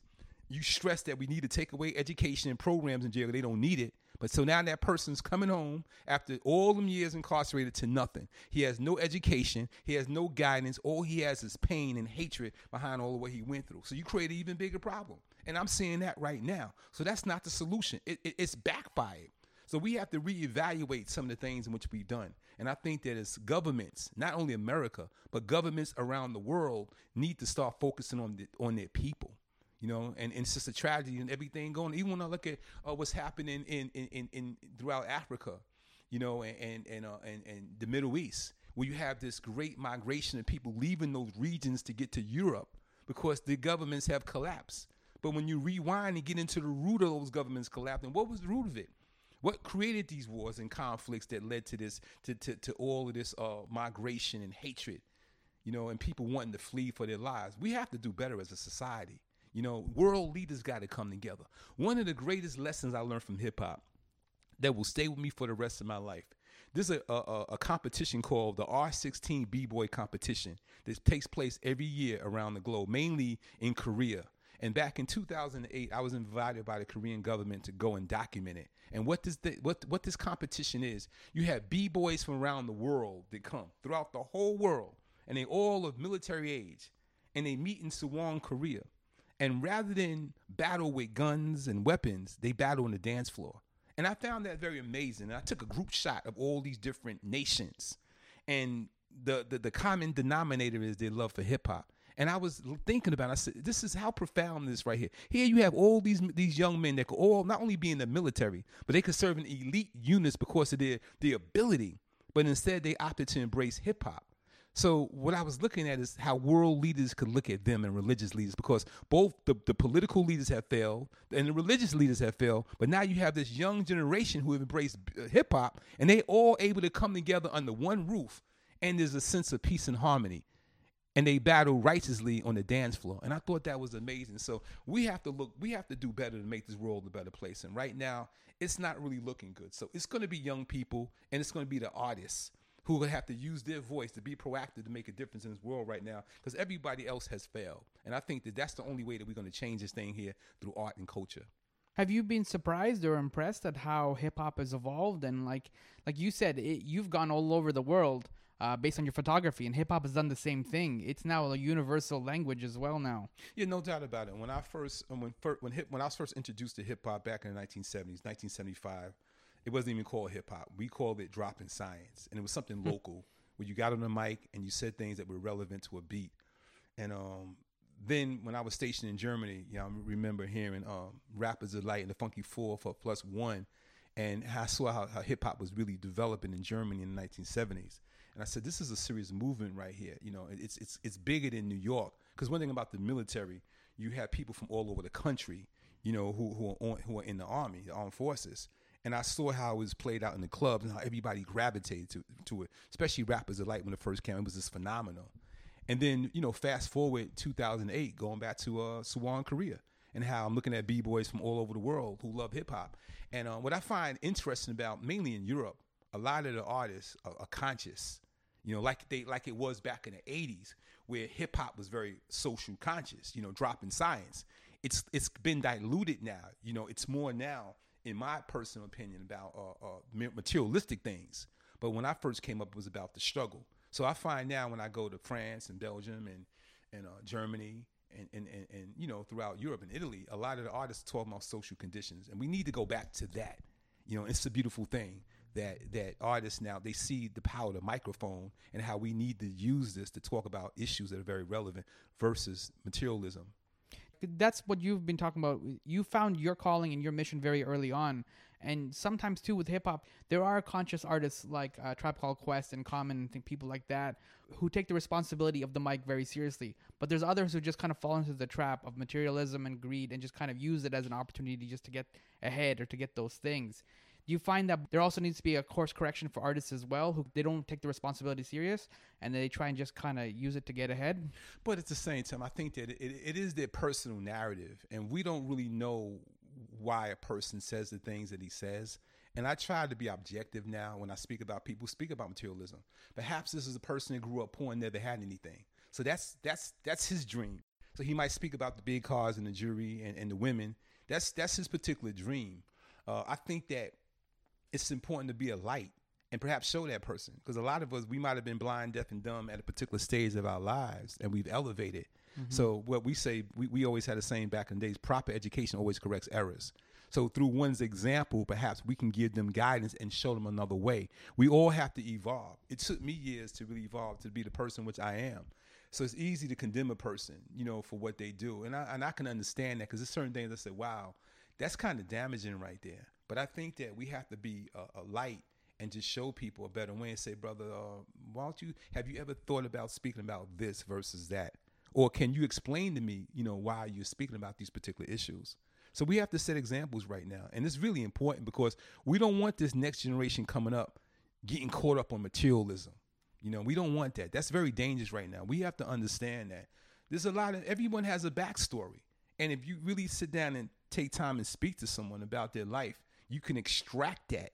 you stress that we need to take away education and programs in jail. They don't need it. But so now that person's coming home after all them years incarcerated to nothing. He has no education. He has no guidance. All he has is pain and hatred behind all of what he went through. So you create an even bigger problem. And I'm seeing that right now. So that's not the solution. It, it, it's backfired. So we have to reevaluate some of the things in which we've done. And I think that as governments, not only America, but governments around the world need to start focusing on the, on their people you know, and, and it's just a tragedy and everything going. Even when I look at uh, what's happening in, in, in, in, throughout Africa, you know, and and and, uh, and and the Middle East, where you have this great migration of people leaving those regions to get to Europe because the governments have collapsed. But when you rewind and get into the root of those governments collapsing, what was the root of it? What created these wars and conflicts that led to this, to, to, to all of this uh, migration and hatred, you know, and people wanting to flee for their lives? We have to do better as a society. You know, world leaders got to come together. One of the greatest lessons I learned from hip hop that will stay with me for the rest of my life. There's a, a, a competition called the R16 B Boy competition that takes place every year around the globe, mainly in Korea. And back in 2008, I was invited by the Korean government to go and document it. And what this what what this competition is, you have b boys from around the world that come throughout the whole world, and they all of military age, and they meet in Suwon, Korea. And rather than battle with guns and weapons, they battle on the dance floor. And I found that very amazing. And I took a group shot of all these different nations. And the, the, the common denominator is their love for hip hop. And I was thinking about it. I said, this is how profound this right here. Here you have all these these young men that could all not only be in the military, but they could serve in elite units because of their, their ability. But instead they opted to embrace hip hop. So what I was looking at is how world leaders could look at them and religious leaders because both the, the political leaders have failed and the religious leaders have failed. But now you have this young generation who have embraced uh, hip hop and they all able to come together under one roof and there's a sense of peace and harmony. And they battle righteously on the dance floor. And I thought that was amazing. So we have to look, we have to do better to make this world a better place. And right now, it's not really looking good. So it's going to be young people and it's going to be the artists who have to use their voice to be proactive to make a difference in this world right now because everybody else has failed. And I think that that's the only way that we're going to change this thing here through art and culture. Have you been surprised or impressed at how hip hop has evolved? And like like you said, it, you've gone all over the world uh, based on your photography, and hip hop has done the same thing. It's now a universal language as well now. Yeah, no doubt about it. When I first when when hip, when I was first introduced to hip hop back in the 1970s, 1975 it wasn't even called hip hop. We called it dropping science, and it was something hmm. local where you got on the mic and you said things that were relevant to a beat. And um, then when I was stationed in Germany, you know, I remember hearing um, Rappers Delight and the Funky Four for Plus One, and I saw how, how hip hop was really developing in Germany in the 1970s. And I said, this is a serious movement right here. You know, it's it's it's bigger than New York. Because one thing about the military, you have people from all over the country, you know, who who are on, who are in the army, the armed forces and I saw how it was played out in the clubs and how everybody gravitated to, to it, especially Rappers Delight when it first came. It was just phenomenal. And then, you know, fast forward 2008, going back to uh, Suwon, Korea, and how I'm looking at b-boys from all over the world who love hip hop. And uh, what I find interesting about, mainly in Europe, a lot of the artists are, are conscious, you know, like they like it was back in the 80s, where hip hop was very social conscious, you know, dropping science. It's it's been diluted now, you know. It's more now in my personal opinion, about uh, uh, materialistic things. But when I first came up, it was about the struggle. So I find now when I go to France and Belgium and and uh, Germany and, and, and, and, you know throughout Europe and Italy, a lot of the artists talk about social conditions, and we need to go back to that. You know, it's a beautiful thing that that artists now they see the power of the microphone and how we need to use this to talk about issues that are very relevant versus materialism that's what you've been talking about. You found your calling and your mission very early on. And sometimes too with hip hop, there are conscious artists like uh, Tribe Called Quest and Common and people like that who take the responsibility of the mic very seriously. But there's others who just kind of fall into the trap of materialism and greed and just kind of use it as an opportunity just to get ahead or to get those things do you find that there also needs to be a course correction for artists as well who they don't take the responsibility serious and they try and just kind of use it to get ahead but at the same time i think that it, it is their personal narrative and we don't really know why a person says the things that he says and I try to be objective now when I speak about people, speak about materialism. Perhaps this is a person that grew up poor and never had anything. So that's that's that's his dream. So he might speak about the big cars and the jewelry and, and the women. That's that's his particular dream. Uh, I think that it's important to be a light and perhaps show that person because a lot of us we might have been blind, deaf, and dumb at a particular stage of our lives, and we've elevated. Mm-hmm. So what we say, we, we always had a saying back in the days: proper education always corrects errors. So through one's example, perhaps we can give them guidance and show them another way. We all have to evolve. It took me years to really evolve to be the person which I am. So it's easy to condemn a person, you know, for what they do, and I and I can understand that because there's certain things I say, wow, that's kind of damaging right there. But I think that we have to be a, a light and just show people a better way and say, brother, uh, why don't you have you ever thought about speaking about this versus that? Or can you explain to me, you know, why you're speaking about these particular issues? So we have to set examples right now. And it's really important because we don't want this next generation coming up getting caught up on materialism. You know, we don't want that. That's very dangerous right now. We have to understand that. There's a lot of everyone has a backstory. And if you really sit down and take time and speak to someone about their life, you can extract that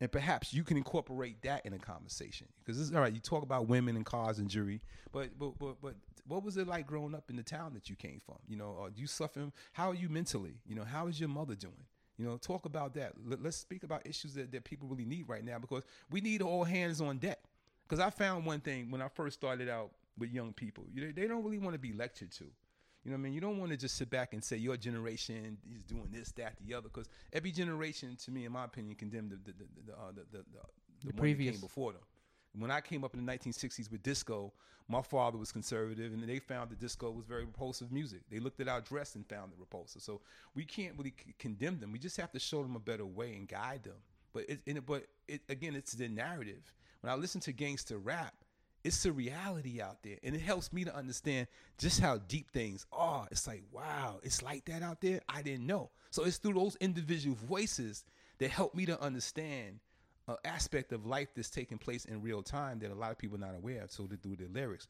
and perhaps you can incorporate that in a conversation because it's all right. You talk about women and cars and jury but but but but what was it like growing up in the town that you came from? You know, uh, are you suffering? How are you mentally? You know, how is your mother doing? You know, talk about that. Let, us speak about issues that, that people really need right now because we need all hands on deck. Because I found one thing when I first started out with young people, you know, they don't really want to be lectured to. You know what I mean? You don't want to just sit back and say your generation is doing this, that, the other, because every generation, to me, in my opinion, condemned the the the the, uh, the, the, the, the, previous. came before them. When I came up in the 1960s with disco, my father was conservative, and they found that disco was very repulsive music. They looked at our dress and found it repulsive. So we can't really c- condemn them. We just have to show them a better way and guide them. But it, it but it, again, it's the narrative. When I listen to gangster rap, it's a reality out there and it helps me to understand just how deep things are. It's like wow it's like that out there? I didn't know. So it's through those individual voices that help me to understand an aspect of life that's taking place in real time that a lot of people are not aware of so they do their lyrics.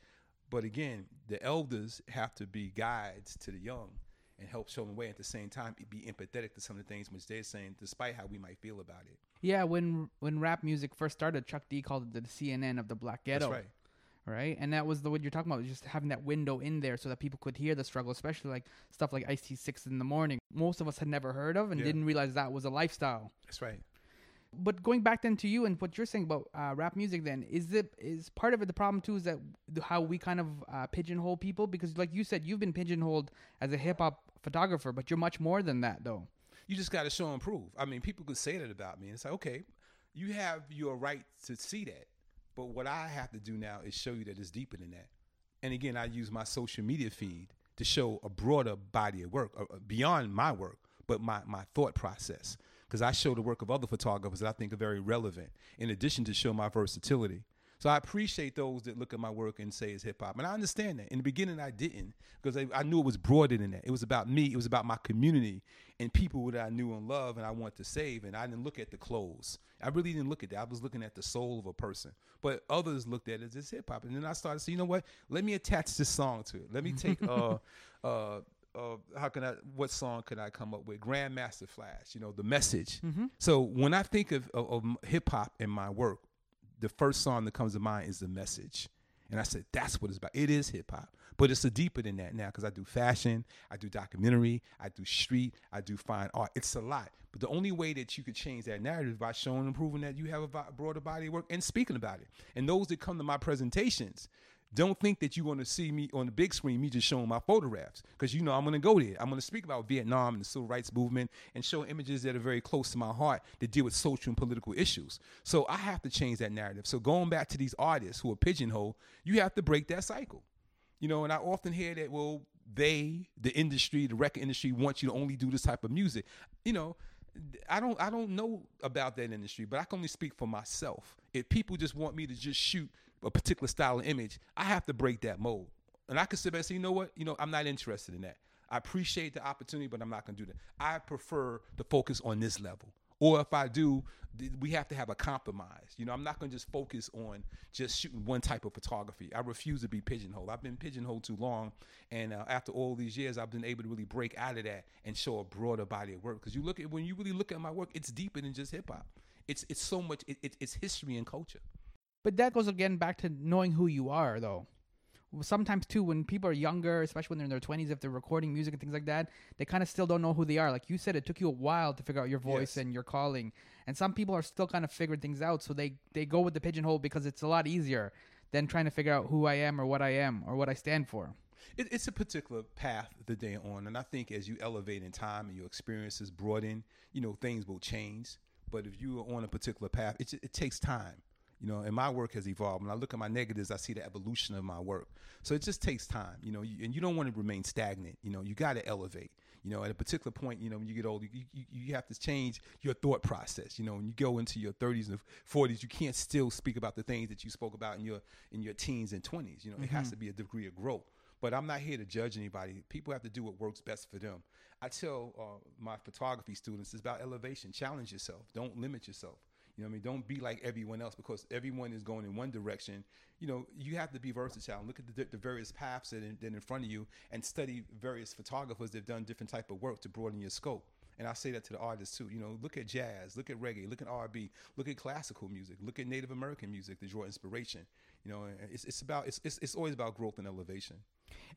But again the elders have to be guides to the young and help show them the way. At the same time be empathetic to some of the things which they're saying despite how we might feel about it. Yeah when when rap music first started chuck d called it the cnn of the black ghetto. That's right right? And that was the what you're talking about, just having that window in there so that people could hear the struggle, especially like stuff like Ice T Six in the morning. Most of us had never heard of and yeah. didn't realize that was a lifestyle. That's right. But going back then to you and what you're saying about uh, rap music, then is it is part of it the problem too is that how we kind of uh, pigeonhole people because like you said, you've been pigeonholed as a hip hop photographer, but you're much more than that though. You just got to show and prove. I mean, people could say that about me. It's like, okay, you have your right to see that but what I have to do now is show you that it's deeper than that. And again, I use my social media feed to show a broader body of work uh, uh beyond my work, but my, my thought process. Because I show the work of other photographers that I think are very relevant, in addition to show my versatility. So I appreciate those that look at my work and say it's hip hop. And I understand that. In the beginning, I didn't because I, I, knew it was broader than that. It was about me, it was about my community and people that I knew and loved and I want to save. And I didn't look at the clothes. I really didn't look at that. I was looking at the soul of a person. But others looked at it as hip hop. And then I started to say, you know what? Let me attach this song to it. Let me take uh uh uh, how can I? What song could I come up with? Grandmaster Flash, you know, the message. Mm-hmm. So when I think of, of, of hip hop in my work, the first song that comes to mind is the message. And I said, that's what it's about. It is hip hop, but it's a deeper than that now because I do fashion, I do documentary, I do street, I do fine art. It's a lot. But the only way that you could change that narrative is by showing and proving that you have a broader body of work and speaking about it. And those that come to my presentations, don't think that you're going to see me on the big screen, me just showing my photographs, because you know I'm going to go there. I'm going to speak about Vietnam and the civil rights movement and show images that are very close to my heart that deal with social and political issues. So I have to change that narrative. So going back to these artists who are pigeonholed, you have to break that cycle. You know, and I often hear that, well, they, the industry, the record industry, wants you to only do this type of music. You know, I don't I don't know about that industry, but I can only speak for myself. If people just want me to just shoot a particular style of image, I have to break that mold. And I can sit back and say, you know what? You know, I'm not interested in that. I appreciate the opportunity, but I'm not going to do that. I prefer to focus on this level. Or if I do, we have to have a compromise. You know, I'm not going to just focus on just shooting one type of photography. I refuse to be pigeonholed. I've been pigeonholed too long, and uh, after all these years, I've been able to really break out of that and show a broader body of work. Because you look at when you really look at my work, it's deeper than just hip hop. It's it's so much. It, it, it's history and culture. But that goes again back to knowing who you are, though. Sometimes too, when people are younger, especially when they're in their twenties, if they're recording music and things like that, they kind of still don't know who they are. Like you said, it took you a while to figure out your voice Yes. and your calling. And some people are still kind of figuring things out, so they they go with the pigeonhole because it's a lot easier than trying to figure out who I am or what I am or what I stand for. It, it's a particular path that they're on, and I think as you elevate in time and your experiences broaden, you know things will change. But if you are on a particular path, it, it takes time. You know, and my work has evolved. When I look at my negatives, I see the evolution of my work. So it just takes time. You know, and you don't want to remain stagnant. You know, you got to elevate. You know, at a particular point, you know, when you get older, you, you, you have to change your thought process. You know, when you go into your 30s and 40s, you can't still speak about the things that you spoke about in your in your teens and 20s. You know, it has to be a degree of growth. But I'm not here to judge anybody. People have to do what works best for them. I tell uh, my photography students it's about elevation. Challenge yourself. Don't limit yourself. You know I mean? Don't be like everyone else because everyone is going in one direction. You know, you have to be versatile. Look at the, the various paths that in, that in front of you and study various photographers that have done different type of work to broaden your scope. And I say that to the artists too. You know, look at jazz, look at reggae, look at R&B, look at classical music, look at Native American music to draw inspiration. You know, it's, it's about it's, it's it's always about growth and elevation.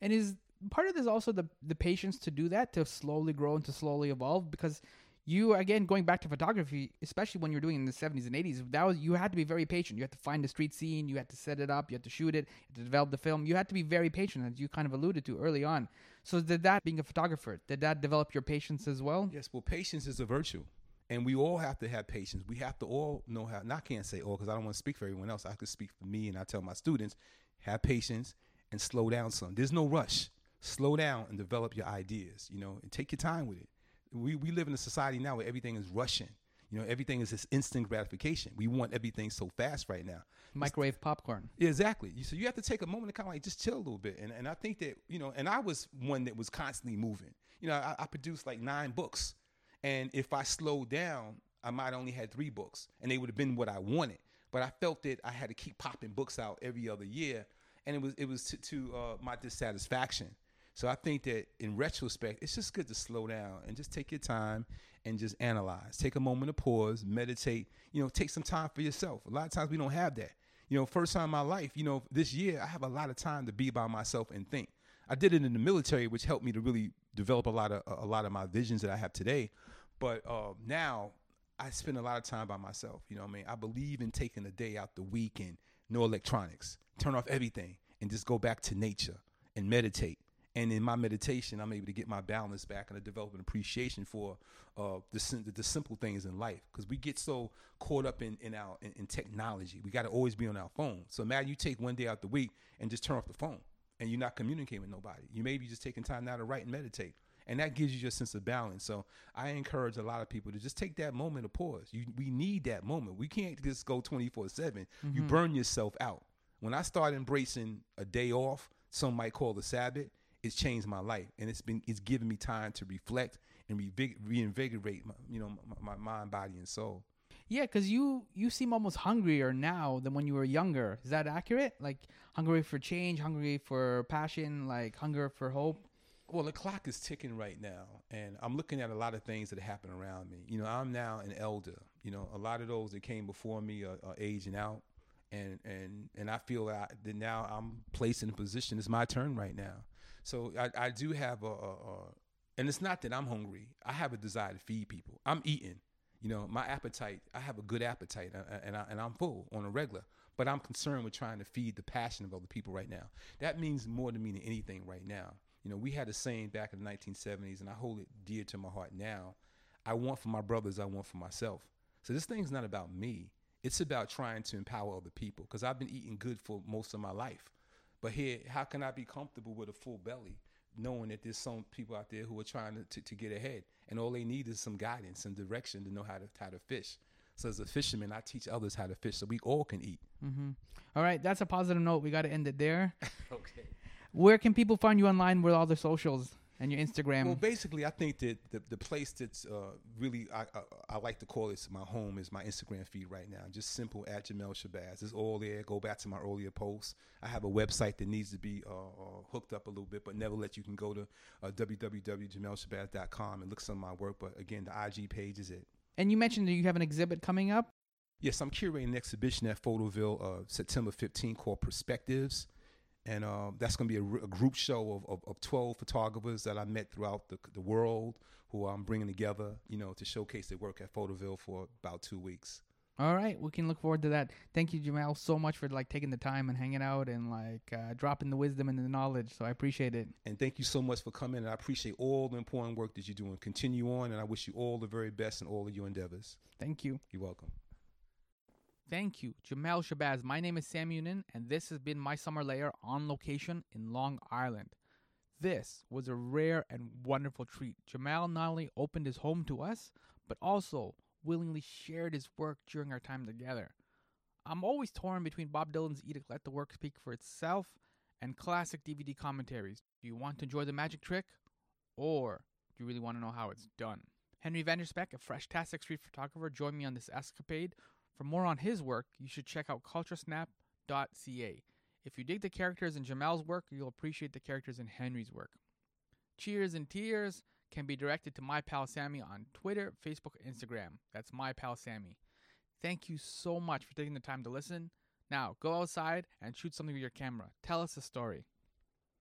And is part of this also the the patience to do that to slowly grow and to slowly evolve because you again going back to photography, especially when you're doing it in the 70s and 80s, that was you had to be very patient. You had to find the street scene, you had to set it up, you had to shoot it, to develop the film. You had to be very patient, as you kind of alluded to early on. So did that being a photographer, did that develop your patience as well? Yes, well, patience is a virtue, and we all have to have patience. We have to all know how. And I can't say all because I don't want to speak for everyone else. I could speak for me, and I tell my students, have patience and slow down some. There's no rush. Slow down and develop your ideas. You know, and take your time with it. We we live in a society now where everything is rushing. You know, everything is this instant gratification. We want everything so fast right now. Microwave popcorn. Yeah, exactly. So you have to take a moment to kind of like just chill a little bit. And and I think that you know, and I was one that was constantly moving. You know, I, I produced like nine books, and if I slowed down, I might only had three books, and they would have been what I wanted. But I felt that I had to keep popping books out every other year, and it was it was to, to uh, my dissatisfaction. So I think that in retrospect, it's just good to slow down and just take your time and just analyze. Take a moment to pause, meditate. You know, take some time for yourself. A lot of times we don't have that. You know, first time in my life, you know, this year I have a lot of time to be by myself and think. I did it in the military, which helped me to really develop a lot of a lot of my visions that I have today. But uh, now I spend a lot of time by myself. You know what I mean? I believe in taking a day out the week and no electronics, turn off everything, and just go back to nature and meditate. And in my meditation, I'm able to get my balance back and I develop an appreciation for uh, the, the simple things in life. Because we get so caught up in, in our in, in technology, we got to always be on our phone. So imagine you take one day out the week and just turn off the phone, and you're not communicating with nobody. You may be just taking time now to write and meditate and that gives you your sense of balance. So I encourage a lot of people to just take that moment of pause. You, we need that moment. We can't just go 24 7. You burn yourself out. When I start embracing a day off, some might call the Sabbath, it's changed my life, and it's been it's given me time to reflect and revig- reinvigorate, my, you know, my, my mind, body, and soul. Yeah, because you you seem almost hungrier now than when you were younger. Is that accurate? Like hungry for change, hungry for passion, like hunger for hope. Well, the clock is ticking right now, and I'm looking at a lot of things that happen around me. You know, I'm now an elder. You know, a lot of those that came before me are, are aging out, and and and I feel that, that now I'm placed in a position. It's my turn right now. So I, I do have a, a, a, and it's not that I'm hungry. I have a desire to feed people. I'm eating. You know, my appetite. I have a good appetite, uh, and I, and I'm full on a regular. But I'm concerned with trying to feed the passion of other people right now. That means more to me than anything right now. You know, we had a saying back in the 1970s, and I hold it dear to my heart now. I want for my brothers, I want for myself. So this thing's not about me. It's about trying to empower other people because I've been eating good for most of my life. But here, how can I be comfortable with a full belly, knowing that there's some people out there who are trying to, to, to get ahead, and all they need is some guidance and direction to know how to how to fish. So as a fisherman, I teach others how to fish, so we all can eat. Mm-hmm. All right, that's a positive note. We got to end it there. Okay. Where can people find you online with all the socials and your Instagram? Well, basically, I think that the, the place that's uh, really I, I, I like to call this my home is my Instagram feed right now. Just simple at Jamel Shabazz. It's all there. Go back to my earlier posts. I have a website that needs to be uh, uh, hooked up a little bit, but nevertheless, you can go to uh, www.jamelshabazz.com and look some of my work. But again, the IG page is it. and you mentioned that you have an exhibit coming up. Yes, I'm curating an exhibition at Photoville uh, September 15 called Perspectives. And uh, that's going to be a, a, group show of, of, of, 12 photographers that I met throughout the, the world who I'm bringing together, you know, to showcase their work at Photoville for about two weeks. All right, we can look forward to that. Thank you, Jamel, so much for like taking the time and hanging out and like uh, dropping the wisdom and the knowledge. So I appreciate it. And thank you so much for coming. And I appreciate all the important work that you're doing. Continue on, and I wish you all the very best in all of your endeavors. Thank you. You're welcome. Thank you, Jamel Shabazz. My name is Sam Younan, and this has been My Summer Lair on location in Long Island. This was a rare and wonderful treat. Jamal not only opened his home to us, but also willingly shared his work during our time together. I'm always torn between Bob Dylan's edict Let the Work Speak for Itself and classic DVD commentaries. Do you want to enjoy the magic trick? Or do you really want to know how it's done? Henry Vanderspeck, a fresh-tastic street photographer, joined me on this escapade. For more on his work, you should check out culturesnap.ca. If you dig the characters in Jamel's work, you'll appreciate the characters in Henry's work. Cheers and tears can be directed to my pal Sammy on Twitter, Facebook, Instagram. That's my pal Sammy. Thank you so much for taking the time to listen. Now, go outside and shoot something with your camera. Tell us a story.